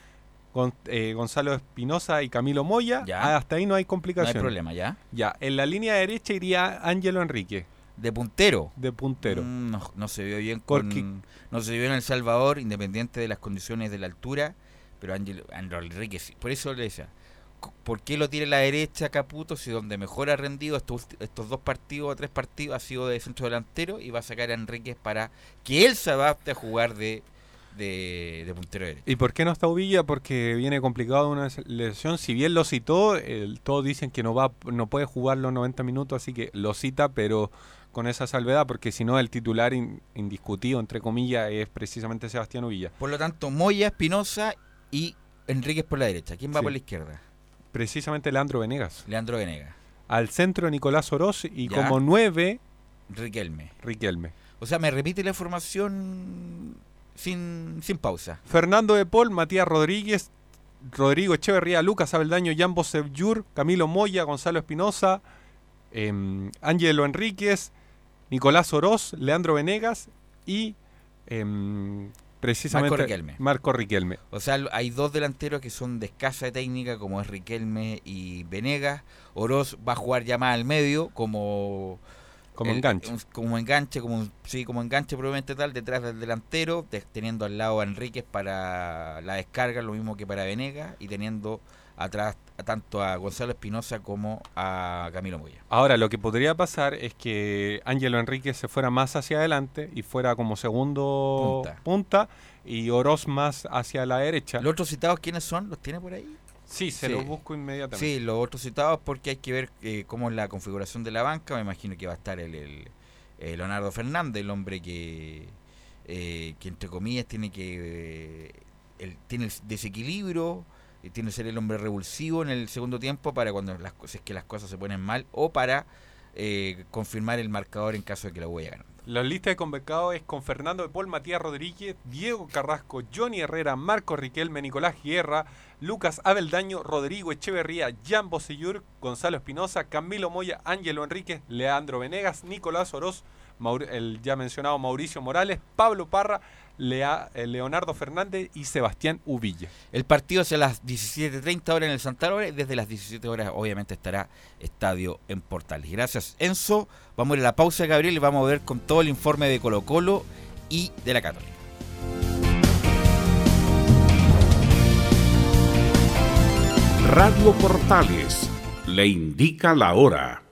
Con, eh, Gonzalo Espinosa y Camilo Moya. Ya. Hasta ahí no hay No complicación. hay problema, ¿ya? Ya, en la línea derecha iría Ángelo Enrique. De puntero. De puntero. Mm, no, no se vio bien con, Porque- no se vio en El Salvador, independiente de las condiciones de la altura, pero Ángel Ángelo Enrique sí. Por eso le decía, ¿por qué lo tiene la derecha Caputo si donde mejor ha rendido estos, estos dos partidos o tres partidos ha sido de centro delantero y va a sacar a Enríquez para que él se adapte a jugar de, de, de puntero derecho? ¿Y por qué no está Uvilla? Porque viene complicado una lesión. Si bien lo citó, el- todos dicen que no va, no puede jugar los 90 minutos, así que lo cita, pero con esa salvedad, porque si no el titular in- indiscutido, entre comillas, es precisamente Sebastián Uvilla. Por lo tanto, Moya, Espinosa y Enríquez por la derecha. ¿Quién va Sí. por la izquierda? Precisamente Leandro Venegas. Leandro Venegas. Al centro Nicolás Oroz y Ya. como nueve Riquelme. Riquelme. O sea, me repite la información sin, sin pausa. Fernando de Paul, Matías Rodríguez, Rodrigo Echeverría, Lucas Abeldaño, Jambo Sevjur, Camilo Moya, Gonzalo Espinosa, em, Ángelo Enríquez, Nicolás Oroz, Leandro Venegas y em, precisamente Marco Riquelme. Marco Riquelme. O sea, hay dos delanteros que son de escasa técnica, como es Riquelme y Venegas. Oroz va a jugar ya más al medio, como... Como enganche. un- Como enganche, como un- sí, como enganche probablemente tal, detrás del delantero, de- teniendo al lado a Enríquez para la descarga, lo mismo que para Venegas, y teniendo atrás tanto a Gonzalo Espinosa como a Camilo Moya. Ahora, lo que podría pasar es que Ángelo Enríquez se fuera más hacia adelante y fuera como segundo Punta. punta, y Oroz más hacia la derecha. ¿Los otros citados quiénes son? ¿Los tiene por ahí? Sí, se los busco inmediatamente. Sí, los otros citados porque hay que ver eh, cómo es la configuración de la banca. Me imagino que va a estar el, el- eh, Leonardo Fernández, el hombre que, eh, que entre comillas tiene que eh, el- tiene el desequilibrio, tiene que ser el hombre revulsivo en el segundo tiempo para cuando las cosas es que las cosas se ponen mal o para eh, confirmar el marcador en caso de que la huella ganar. La lista de convocados es con Fernando de Paul, Matías Rodríguez, Diego Carrasco, Johnny Herrera, Marco Riquelme, Nicolás Guerra, Lucas Abeldaño, Rodrigo Echeverría, Jan Bosellur, Gonzalo Espinosa, Camilo Moya, Ángelo Enríquez, Leandro Venegas, Nicolás Oroz, Maur- el ya mencionado Mauricio Morales, Pablo Parra, Lea- eh, Leonardo Fernández y Sebastián Uvilla. El partido es a las 17.30 horas en el Santa Laura y desde las 17 horas obviamente estará Estadio en Portales. Gracias Enzo. Vamos a ir a la pausa Gabriel y vamos a ver con todo el informe de Colo Colo y de la Católica. Radio Portales le indica la hora.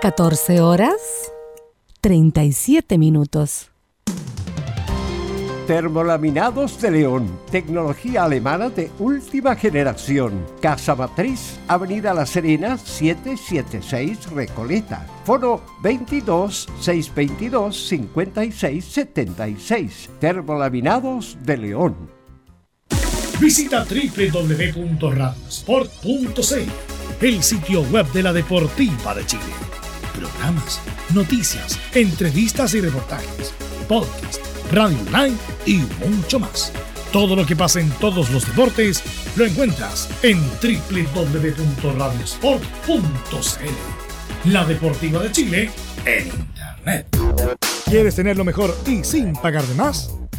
14 horas 37 minutos. Termolaminados de León, tecnología alemana de última generación. Casa Matriz, Avenida La Serena, 776 Recoleta. Foro 22 622 56 76. Termolaminados de León. Visita www.radiosport.cl, el sitio web de la Deportiva de Chile. Programas, noticias, entrevistas y reportajes, podcast, radio online y mucho más. Todo lo que pasa en todos los deportes lo encuentras en www.radiosport.cl. La Deportiva de Chile en Internet. ¿Quieres tener lo mejor y sin pagar de más?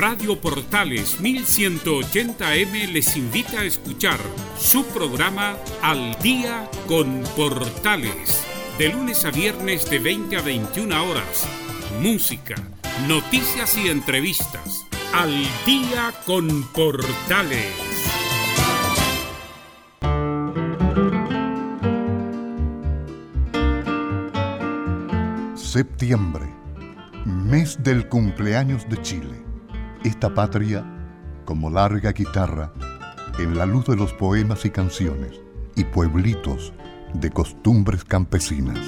Radio Portales 1180M les invita a escuchar su programa Al Día con Portales, de lunes a viernes de 20 a 21 horas. Música, noticias y entrevistas. Al Día con Portales. Septiembre, mes del cumpleaños de Chile. Esta patria, como larga guitarra, en la luz de los poemas y canciones y pueblitos de costumbres campesinas.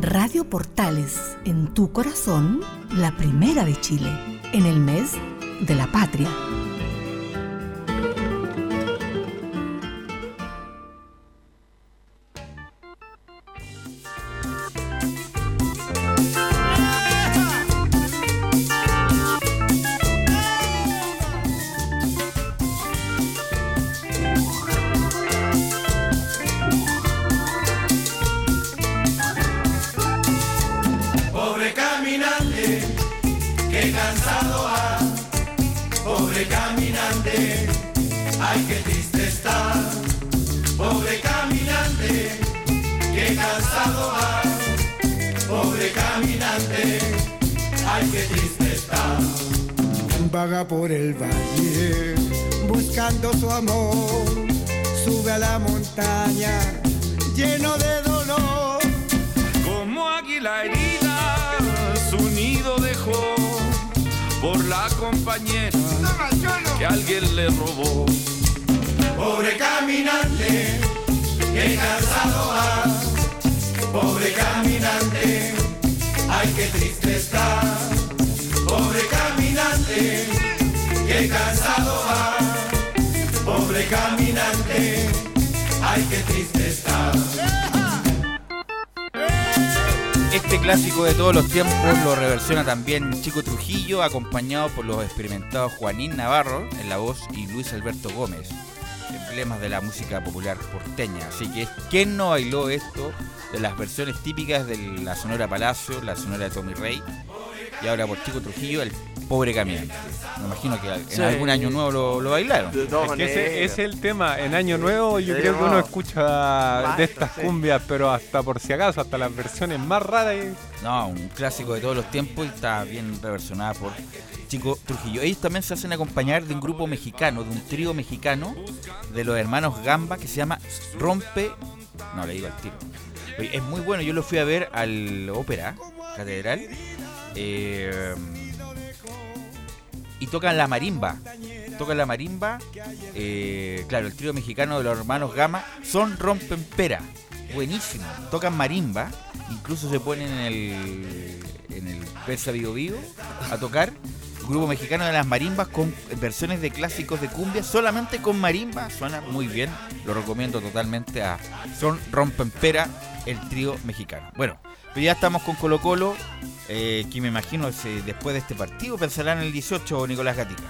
Radio Portales, en tu corazón, la primera de Chile, en el mes de la patria. Compañera que alguien le robó. Pobre caminante, que cansado va. Pobre caminante, ay qué triste está. Pobre caminante, que cansado va. Pobre caminante, ay qué triste está. Este clásico de todos los tiempos lo reversiona también Chico Trujillo, acompañado por los experimentados Juanín Navarro en la voz y Luis Alberto Gómez, emblemas de la música popular porteña. Así que, ¿quién no bailó esto de las versiones típicas de la Sonora Palacio, la Sonora de Tommy Rey y ahora por Chico Trujillo, el pobre caminante? Me imagino que en Sí. algún año nuevo lo, lo bailaron. Es que ese, es el tema. En Año Nuevo yo Sí, creo que no. uno escucha de estas cumbias, pero hasta por si acaso, hasta las versiones más raras. y- No, un clásico de todos los tiempos y está bien reversionada por Chico Trujillo. Ellos también se hacen acompañar de un grupo mexicano, de un trío mexicano de los hermanos Gamba que se llama Rompe. No, le digo al tiro. Es muy bueno, yo lo fui a ver al Ópera Catedral. Eh, y tocan la marimba. Tocan la marimba. eh, claro, el trío mexicano de los hermanos Gama son Rompen Pera. Buenísimo. Tocan marimba. Incluso se ponen en el, en el Persa Vivo Vivo a tocar. Grupo mexicano de las marimbas con versiones de clásicos de cumbia, solamente con marimba. Suena muy bien. Lo recomiendo totalmente a Son Rompen Pera, el trío mexicano. Bueno, pero ya estamos con Colo Colo, eh, que me imagino se- después de este partido pensarán en el 18 Nicolás Gatica.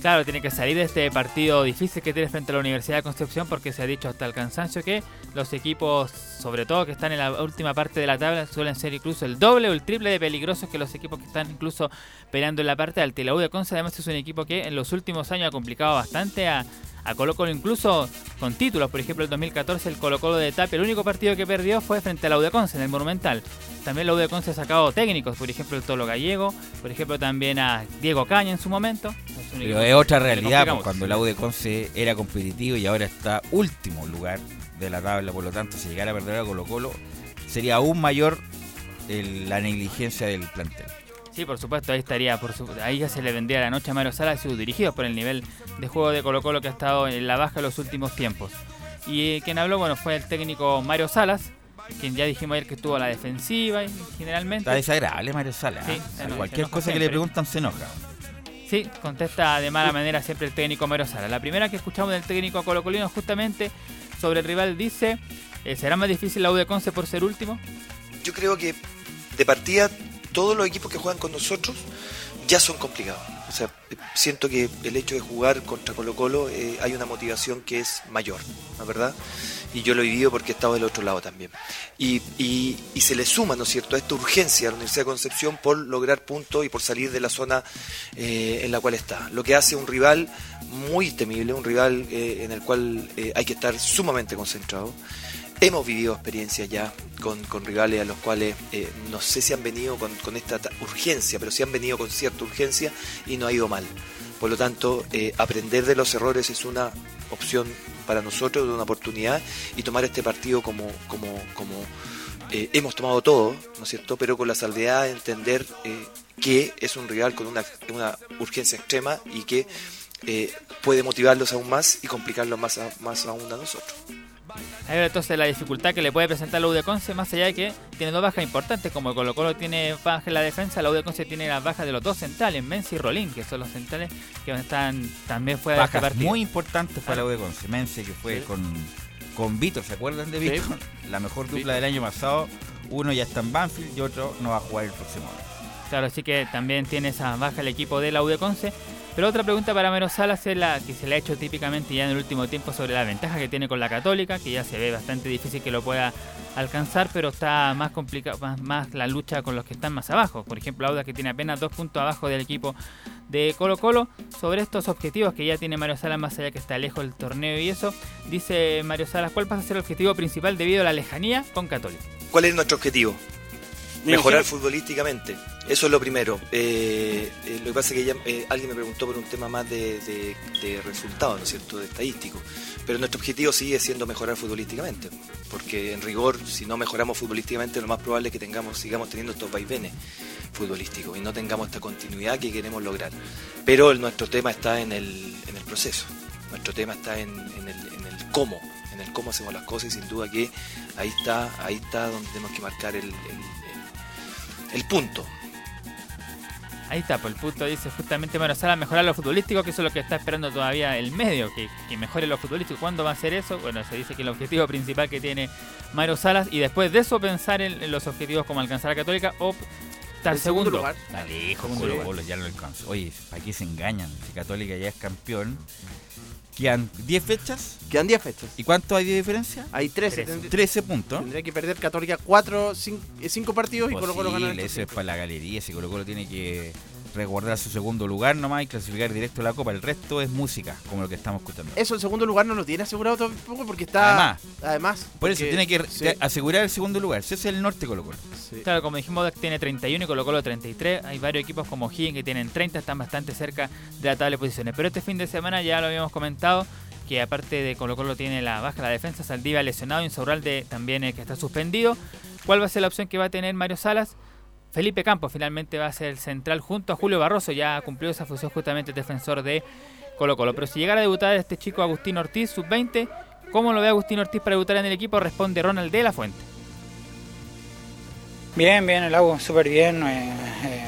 Claro, tiene que salir de este partido difícil que tiene frente a la Universidad de Concepción porque se ha dicho hasta el cansancio que los equipos, sobre todo que están en la última parte de la tabla, suelen ser incluso el doble o el triple de peligrosos que los equipos que están incluso peleando en la parte alta. La U de Conce además es un equipo que en los últimos años ha complicado bastante a, a Colo Colo incluso con títulos. Por ejemplo, el 2014 el Colo Colo de Tapia, el único partido que perdió fue frente a la U de Conce en el Monumental. También la U de Conce ha sacado técnicos, por ejemplo el Tolo Gallego, por ejemplo también a Diego Caña en su momento. Pero es otra realidad, pues, cuando la U de Conce era competitivo y ahora está último lugar de la tabla, por lo tanto, si llegara a perder a Colo Colo, sería aún mayor el- la negligencia del plantel. Sí, por supuesto, ahí estaría, por su- ahí ya se le vendría la noche a Mario Salas y sus dirigidos por el nivel de juego de Colo Colo que ha estado en la baja en los últimos tiempos. Y eh, quien habló, bueno, fue el técnico Mario Salas, quien ya dijimos ayer que estuvo a la defensiva y generalmente. Está desagradable Mario Salas. Sí, ¿eh? Cualquier cosa que le preguntan se enoja. Sí, contesta de mala manera siempre el técnico Mario Sala. La primera que escuchamos del técnico colocolino justamente sobre el rival dice, eh, ¿será más difícil la U de Conce por ser último? Yo creo que de partida todos los equipos que juegan con nosotros ya son complicados. O sea, siento que el hecho de jugar contra Colo Colo eh, hay una motivación que es mayor, ¿no verdad? Y yo lo he vivido porque he estado del otro lado también. Y, se le suma, ¿no es cierto?, a esta urgencia a la Universidad de Concepción por lograr puntos y por salir de la zona eh, en la cual está. Lo que hace un rival muy temible, un rival eh, en el cual hay que estar sumamente concentrado. Hemos vivido experiencias ya con, rivales a los cuales eh, no sé si han venido con, esta ta- urgencia, pero sí han venido con cierta urgencia y no ha ido mal. Por lo tanto, eh, aprender de los errores es una opción para nosotros, una oportunidad, y tomar este partido como, como, como eh, hemos tomado todo, ¿no es cierto? Pero con la salvedad de entender que es un rival con una, urgencia extrema y que puede motivarlos aún más y complicarlos más aún a nosotros. Ahí va entonces la dificultad que le puede presentar la U de Conce, más allá de que tiene dos bajas importantes, como Colo Colo tiene baja en la defensa, la U de Conce tiene las bajas de los dos centrales, Menzi y Rolín, que son los centrales que están también fuera de este Bajas partido. muy importantes para la U de Conce. Mense, que fue Sí. con, con Víctor, ¿se acuerdan de Sí. Víctor? La mejor dupla del año pasado. Uno ya está en Banfield y otro no va a jugar el próximo año. Claro, así que también tiene esa baja el equipo de la U de Conce. Pero otra pregunta para Mero Salas es la que se le ha hecho típicamente ya en el último tiempo sobre la ventaja que tiene con la Católica, que ya se ve bastante difícil que lo pueda alcanzar, pero está más complicado, más, más la lucha con los que están más abajo. Por ejemplo, Auda que tiene apenas dos puntos abajo del equipo de Colo Colo. Sobre estos objetivos que ya tiene Mario Salas, más allá que está lejos del torneo y eso, dice Mario Salas, ¿cuál pasa a ser el objetivo principal debido a la lejanía con Católica? ¿Cuál es nuestro objetivo? Mejorar futbolísticamente. Eso es lo primero. Eh, eh, lo que pasa es que ya, eh, alguien me preguntó por un tema más de, de, de resultados, ¿no es cierto?, de estadístico. Pero nuestro objetivo sigue siendo mejorar futbolísticamente. Porque en rigor, si no mejoramos futbolísticamente, lo más probable es que tengamos, sigamos teniendo estos vaivenes futbolísticos y no tengamos esta continuidad que queremos lograr. Pero el- nuestro tema está en el, en el proceso. Nuestro tema está en, en el, en el cómo, en el cómo hacemos las cosas y sin duda que ahí está, ahí está donde tenemos que marcar el, el- el- punto. Ahí está, por el punto dice justamente Mario Salas mejorar lo futbolístico, que eso es lo que está esperando todavía el medio, que, que mejore lo futbolístico. ¿Cuándo va a hacer eso? Bueno, se dice que el objetivo principal que tiene Mario Salas y después de eso pensar en, en los objetivos como alcanzar a Católica o estar El segundo segundo. lugar. Segundo ya lo alcanzó. Oye, ¿para qué se engañan? Si Católica ya es campeón. Quedan 10 fechas. Quedan 10 fechas. ¿Y cuánto hay de diferencia? Hay 13. 13, Tendría- 13 puntos. Tendría que perder Católica 4, 5 partidos y Colo Colo. Posible, eso es para la galería. Si Colo Colo tiene que resguardar su segundo lugar nomás y clasificar directo a la Copa. El resto es música, como lo que estamos escuchando. Eso, el segundo lugar no lo tiene asegurado tampoco porque está. Además. Además. Por eso tiene que sí. asegurar el segundo lugar. Ese es el norte Colo Colo. Claro, como dijimos, tiene 31 y Colo Colo 33. Hay varios equipos como Higgins que tienen 30, están bastante cerca de la tabla de posiciones. Pero este fin de semana ya lo habíamos comentado, que aparte de Colo Colo tiene la baja la defensa, Saldivia lesionado, Insaurralde también eh, que está suspendido. ¿Cuál va a ser la opción que va a tener Mario Salas? Felipe Campos finalmente va a ser el central junto a Julio Barroso, ya cumplió esa función justamente el defensor de Colo Colo. Pero si llegara a debutar este chico Agustín Ortiz, sub-20, ¿cómo lo ve Agustín Ortiz para debutar en el equipo? Responde Ronald de la Fuente. Bien, bien, el agua súper bien. eh, eh,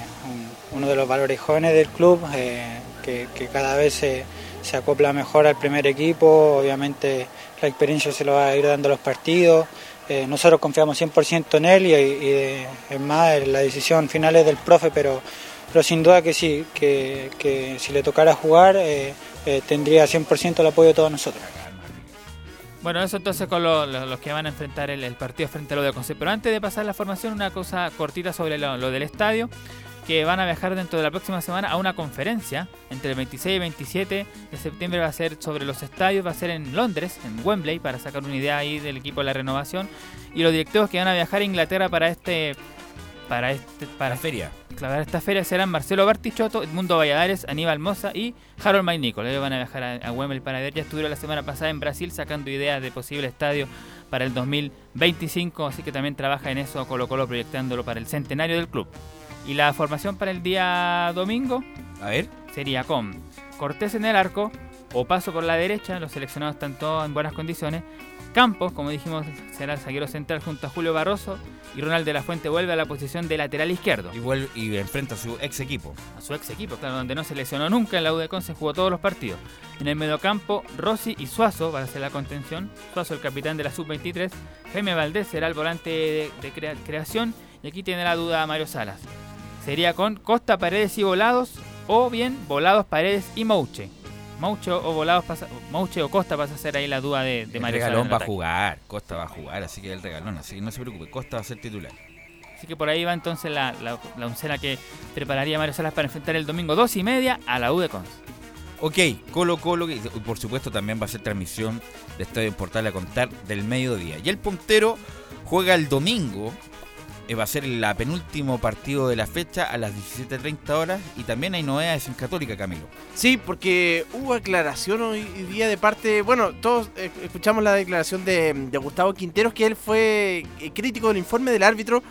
un- uno de los valores jóvenes del club, eh, que, cada vez se, se acopla mejor al primer equipo. Obviamente la experiencia se lo va a ir dando los partidos. Eh, nosotros confiamos 100% en él y, y, eh, es más, la decisión final es del profe, pero, pero sin duda que sí, que, si le tocara jugar eh, eh, tendría 100% el apoyo de todos nosotros. Bueno, eso entonces con lo- lo- los que van a enfrentar el, partido frente a lo de Conce. Pero antes de pasar la formación, una cosa cortita sobre lo del estadio, que van a viajar dentro de la próxima semana a una conferencia entre el 26 y 27 de septiembre va a ser sobre los estadios, va a ser en Londres, en Wembley, para sacar una idea ahí del equipo de la renovación. Y los directivos que van a viajar a Inglaterra para este... Para este para La feria. Claro, esta feria serán Marcelo Bartichotto, Edmundo Valladares, Aníbal Moza y Harold Maynicol. Ellos van a viajar a, a Wembley para ver. Ya estuvieron la semana pasada en Brasil sacando ideas de posible estadio para el 2025, así que también trabaja en eso Colo Colo proyectándolo para el centenario del club. Y la formación para el día domingo A ver. sería con Cortés en el arco, o Paso por la derecha, los seleccionados están todos en buenas condiciones. Campos, como dijimos, será el zaguero central junto a Julio Barroso y Ronald de la Fuente vuelve a la posición de lateral izquierdo. Y, vuelve, y enfrenta a su ex equipo. A su ex equipo, claro, donde no se lesionó nunca en la UDECON, se jugó todos los partidos. En el mediocampo, Rossi y Suazo van a ser la contención. Suazo, el capitán de la sub-23. Jaime Valdés será el volante de, de crea- creación. Y aquí tiene la duda Mario Salas. Sería con Costa, Paredes y Volados, o bien Volados, Paredes y Mouche. Mouche o Volados pasa, Mouche o Costa pasa a ser ahí la duda de, de El Mario Salas. regalón va a jugar, Costa va a jugar, así que el regalón, así que no se preocupe, Costa va a ser titular. Así que por ahí va entonces la, la, la oncena que prepararía Mario Salas para enfrentar el domingo 2 y media a la U de Cons. Ok, Colo Colo, que por supuesto también va a ser transmisión de Estadio Portal a contar del mediodía. Y el puntero juega el domingo, eh, va a ser el penúltimo partido de la fecha a las 17.30 horas y también hay novedades en Católica, Camilo. Sí, porque hubo aclaración hoy día de parte, bueno, todos eh, escuchamos la declaración de, de Gustavo Quinteros, que él fue eh, crítico del informe del árbitro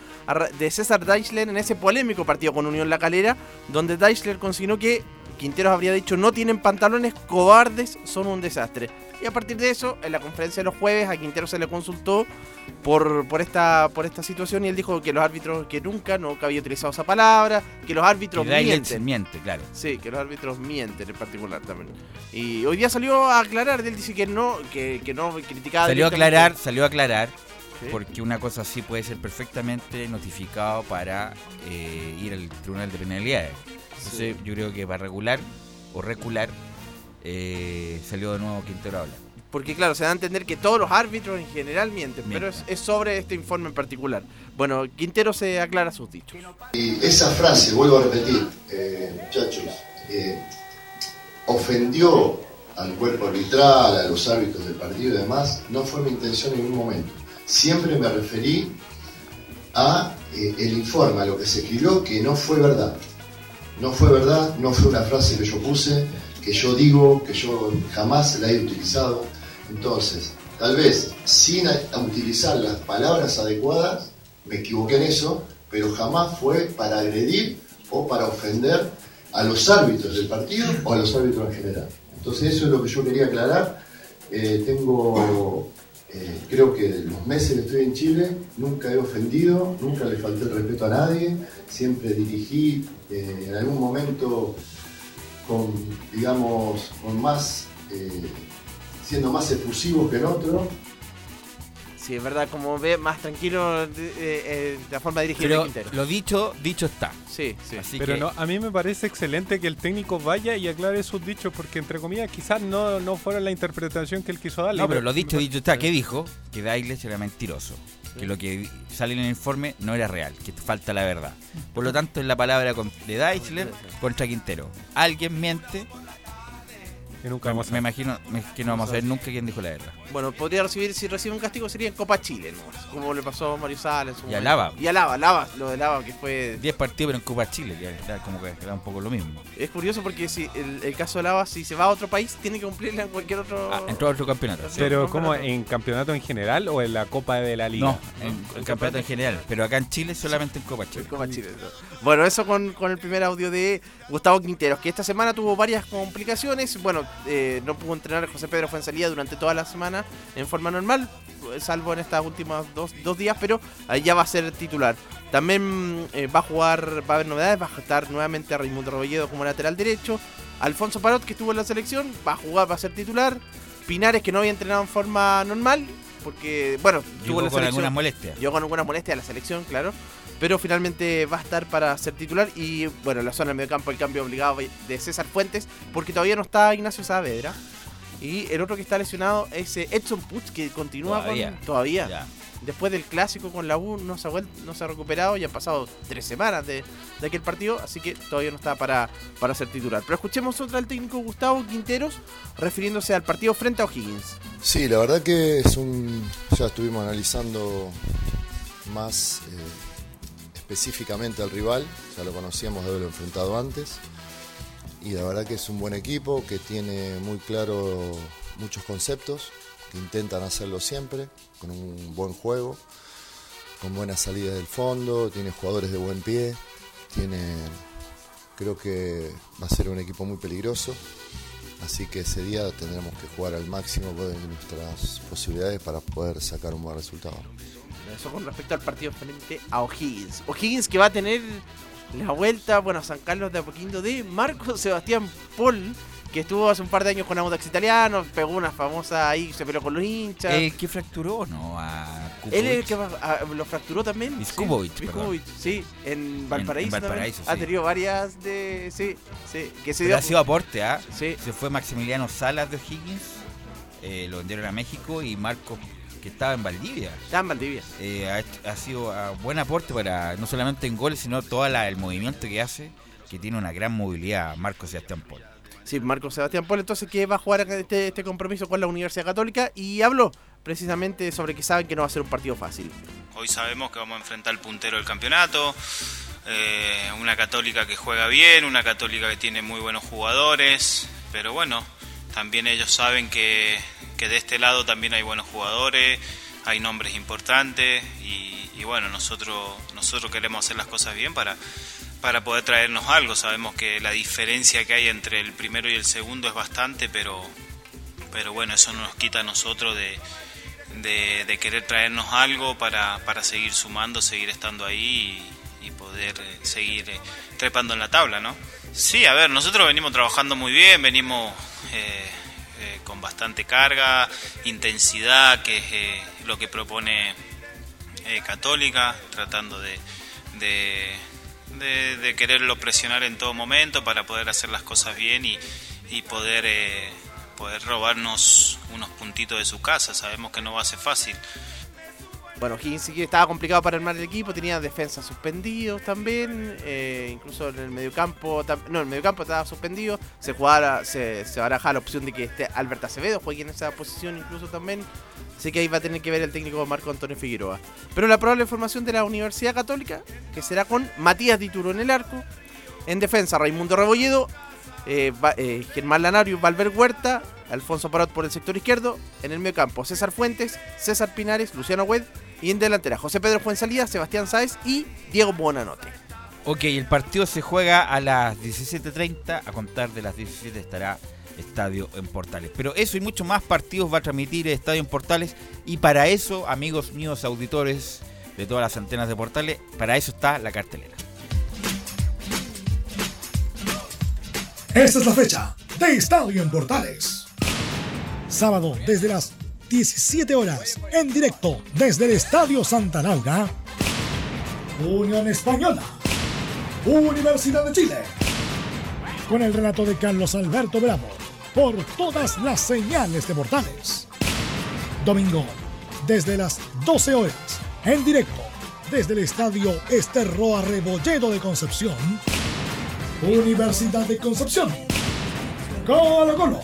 de César Deichler en ese polémico partido con Unión La Calera, donde Deichler consignó que Quinteros habría dicho no tienen pantalones, cobardes, son un desastre. Y a partir de eso, en la conferencia de los jueves, a Quinteros se le consultó por, por, esta, por esta situación y él dijo que los árbitros, que nunca, nunca había utilizado esa palabra, que los árbitros Dailet mienten. miente, claro. Sí, que los árbitros mienten en particular también. Y hoy día salió a aclarar, él dice que no, que, que no criticaba. Salió a aclarar, salió a aclarar, Sí. porque una cosa así puede ser perfectamente notificado para eh, ir al Tribunal de Penalidades. Entonces yo creo que para regular o recular eh, salió de nuevo Quintero a hablar. Porque claro, se da a entender que todos los árbitros en general mienten, pero es, es sobre este informe en particular. Bueno, Quintero se aclara sus dichos. Y esa frase, vuelvo a repetir, eh, muchachos, eh, ofendió al cuerpo arbitral, a los árbitros del partido y demás, no fue mi intención en ningún momento. Siempre me referí a eh, el informe, a lo que se escribió, que no fue verdad. No fue verdad, no fue una frase que yo puse, que yo digo, que yo jamás la he utilizado. Entonces, tal vez sin utilizar las palabras adecuadas, me equivoqué en eso, pero jamás fue para agredir o para ofender a los árbitros del partido o a los árbitros en general. Entonces eso es lo que yo quería aclarar. Eh, tengo, eh, creo que los meses que estoy en Chile, nunca he ofendido, nunca le falté el respeto a nadie, siempre dirigí eh, en algún momento con, digamos, con más, eh, siendo más efusivo que en otro, Sí, es verdad, como ve, más tranquilo de, eh, eh, la forma de dirigir Pero Quintero. lo dicho, dicho está. Sí, sí. Así Pero que no, a mí me parece excelente que el técnico vaya y aclare sus dichos, porque entre comillas quizás no, no fueron la interpretación que él quiso darle. No, pero lo dicho, dicho está. ¿Qué dijo? Que Dailes era mentiroso. Que lo que sale en el informe no era real, que falta la verdad. Por lo tanto, es la palabra de Deichler contra Quintero. Alguien miente. Y nunca vamos a me imagino me- que no vamos a ver nunca quién dijo la verdad. Bueno, podría recibir, si recibe un castigo sería en Copa Chile, ¿no? como le pasó a Mario Sala en su Y a. Lava. Y a Lava, Lava, lo de Lava que fue... 10 partidos, pero en Copa Chile, que era como que era un poco lo mismo. Es curioso porque si el, el caso de Lava, si se va a otro país, tiene que cumplirla en cualquier otro... Ah, entró a otro campeonato. Pero como en campeonato en general o en la Copa de la Liga. No, en el campeonato en general. Pero acá en Chile solamente en Copa Chile. Copa Chile. ¿no? Bueno, eso con, con el primer audio de Gustavo Quinteros, que esta semana tuvo varias complicaciones. Bueno, eh, no pudo entrenar José Pedro Fuensalía durante toda la semana en forma normal, salvo en estas últimas dos, dos días, pero ahí ya va a ser titular. También eh, va a jugar, va a haber novedades, va a estar nuevamente Raimundo Robledo como lateral derecho. Alfonso Parot, que estuvo en la selección, va a jugar, va a ser titular. Pinares, que no había entrenado en forma normal, porque, bueno, Llegó en la con selección. algunas molestias. Llegó con algunas molestias a la selección, claro. Pero finalmente va a estar para ser titular. Y bueno, en la zona del mediocampo el cambio obligado de César Fuentes, porque todavía no está Ignacio Saavedra. Y el otro que está lesionado es eh, Edson Puch, que continúa Todavía. con. Todavía. Ya. Después del clásico con la U no se ha, no se ha recuperado y han pasado tres semanas de, de aquel partido, así que todavía no está para, para ser titular. Pero escuchemos otra del técnico Gustavo Quinteros refiriéndose al partido frente a O'Higgins. Sí, la verdad que es un. Ya estuvimos analizando más eh, específicamente al rival, ya lo conocíamos de haberlo enfrentado antes. Y la verdad que es un buen equipo que tiene muy claro muchos conceptos, que intentan hacerlo siempre, con un buen juego, con buenas salidas del fondo, tiene jugadores de buen pie, tiene. Creo que va a ser un equipo muy peligroso. Así que ese día tendremos que jugar al máximo de nuestras posibilidades para poder sacar un buen resultado. Eso con respecto al partido frente a O'Higgins. O'Higgins que va a tener la vuelta, bueno, a San Carlos de Apoquindo de Marco Sebastián Paul, que estuvo hace un par de años con Audax Italiano, pegó una famosa ahí, se peleó con los hinchas. El que fracturó, ¿no? A Él es el que a- lo fracturó también. Viskubovic, sí, sí, en Valparaíso. en Valparaíso, también. Ha tenido varias de. Sí, sí. Que se dio. ha sido aporte, ¿ah? Sí. Se fue Maximiliano Salas de O'Higgins, eh, lo vendieron a México y Marcos, que estaba en Valdivia. Estaba en Valdivia. Eh, ha, sido ah, buen aporte para no solamente en goles, sino todo el movimiento que hace, que tiene una gran movilidad Marcos Sebastián Paul. Sí, Marco Sebastián Paul, entonces que va a jugar este, este compromiso con la Universidad Católica y habló precisamente sobre que saben que no va a ser un partido fácil. Hoy sabemos que vamos a enfrentar al puntero del campeonato, eh, una católica que juega bien, una católica que tiene muy buenos jugadores, pero bueno, también ellos saben que, que de este lado también hay buenos jugadores, hay nombres importantes y, y bueno, nosotros, nosotros queremos hacer las cosas bien para, para poder traernos algo. Sabemos que la diferencia que hay entre el primero y el segundo es bastante, pero, pero bueno, eso no nos quita a nosotros de, de, querer traernos algo para, para seguir sumando, seguir estando ahí y, y poder eh, seguir eh, trepando en la tabla, ¿no? Sí, a ver, nosotros venimos trabajando muy bien, venimos eh, eh, con bastante carga, intensidad, que es eh, lo que propone eh, Católica, tratando de, de, de- quererlo presionar en todo momento para poder hacer las cosas bien y, y poder, poder robarnos unos puntitos de su casa. Sabemos que no va a ser fácil. Bueno, Higgins estaba complicado para armar el equipo, tenía defensas suspendidos también, eh, incluso en el mediocampo, no, el mediocampo estaba suspendido, se jugara, se, se baraja la opción de que esté Alberto Acevedo juegue en esa posición incluso también, así que ahí va a tener que ver el técnico Marco Antonio Figueroa. Pero la probable formación de la Universidad Católica, que será con Matías Dituro en el arco, en defensa Raimundo Rebolledo, eh, eh, Germán Lanario, Valver Huerta, Alfonso Parot por el sector izquierdo, en el medio campo César Fuentes, César Pinares, Luciano Wed y en delantera José Pedro Fuensalida, Sebastián Sáez y Diego Bonanote. Ok, el partido se juega a las 17.30, a contar de las 17 estará Estadio en Portales. Pero eso y mucho más partidos va a transmitir Estadio en Portales y para eso, amigos míos auditores de todas las antenas de Portales, para eso está la cartelera. Esta es la fecha de Estadio en Portales. Sábado desde las 17 horas, en directo desde el Estadio Santa Laura, Unión Española, Universidad de Chile, con el relato de Carlos Alberto Bravo, por todas las señales de Portales. Domingo, desde las 12 horas, en directo desde el Estadio Esterroa Rebolledo de Concepción, Universidad de Concepción. Colo Colo.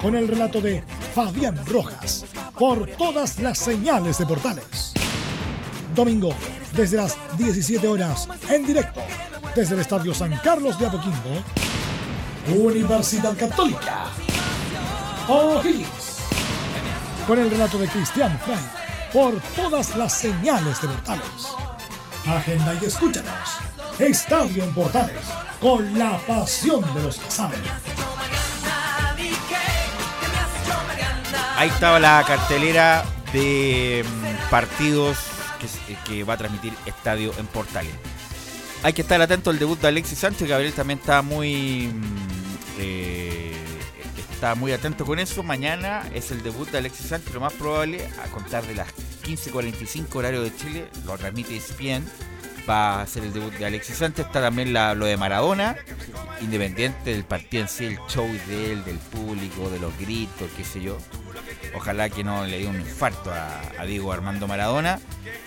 Con el relato de Fabián Rojas. Por todas las señales de portales. Domingo, desde las 17 horas, en directo, desde el Estadio San Carlos de Apoquindo. Universidad Católica. O'Higgins. Con el relato de Cristian Fray. Por todas las señales de portales. Agenda y escúchanos. Estadio en Portales, con la pasión de los que saben. Ahí estaba la cartelera de mm, partidos que, va a transmitir Estadio en Portales. Hay que estar atento al debut de Alexis Sánchez. Gabriel también está muy mm, eh, está muy atento con eso. Mañana es el debut de Alexis Sánchez. Lo más probable, a contar de las 15.45 horario de Chile, lo transmite ESPN. Va a ser el debut de Alexis Sánchez. Está también lo de Maradona. Independiente del partido en sí, el show de él, del público, de los gritos, qué sé yo. Ojalá que no le dé un infarto a, a Diego Armando Maradona.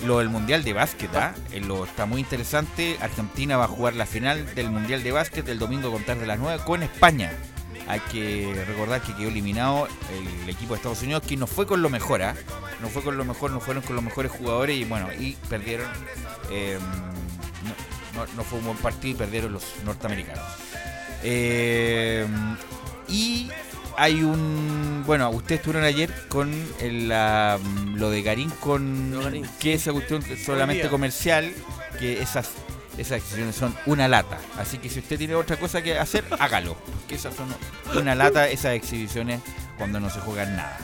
Lo del Mundial de Básquet, ¿ah? Eh, lo está muy interesante. Argentina va a jugar la final del Mundial de Básquet el domingo a contar de las 9 con España. Hay que recordar que quedó eliminado el equipo de Estados Unidos, que no fue con lo mejor, ¿ah? No fue con lo mejor, no fueron con los mejores jugadores y bueno, y perdieron. eh, no, fue un buen partido y perdieron los norteamericanos. Eh, y hay un. Bueno, ustedes estuvieron ayer con el, la- lo de Garín con. Que esa cuestión solamente comercial, que esas esas exhibiciones son una lata. Así que si usted tiene otra cosa que hacer, hágalo. Porque esas son una lata, esas exhibiciones cuando no se juega nada.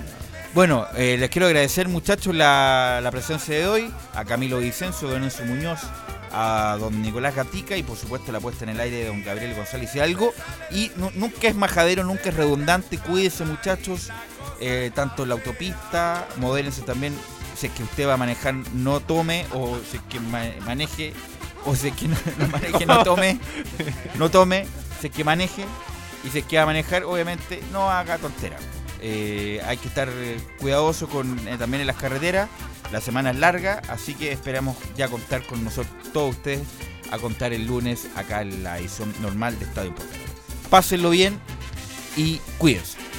Bueno, eh, les quiero agradecer muchachos la, la presencia de hoy, a Camilo Vicencio, don Enzo Muñoz, a don Nicolás Gatica y por supuesto la puesta en el aire de don Gabriel González y algo. Y nu- nunca es majadero, nunca es redundante, cuídense muchachos, eh, tanto en la autopista, modélense también, si es que usted va a manejar, no tome, o si es que ma- maneje, o si es que no, maneje, no tome, no tome, si es que maneje, y si es que va a manejar, obviamente no haga tontera. Eh, hay que estar eh, cuidadoso con, también en las carreteras. La semana es larga, así que esperamos ya contar con nosotros, todos ustedes, a contar el lunes acá en la edición normal de Estadio Portal. Pásenlo bien y cuídense.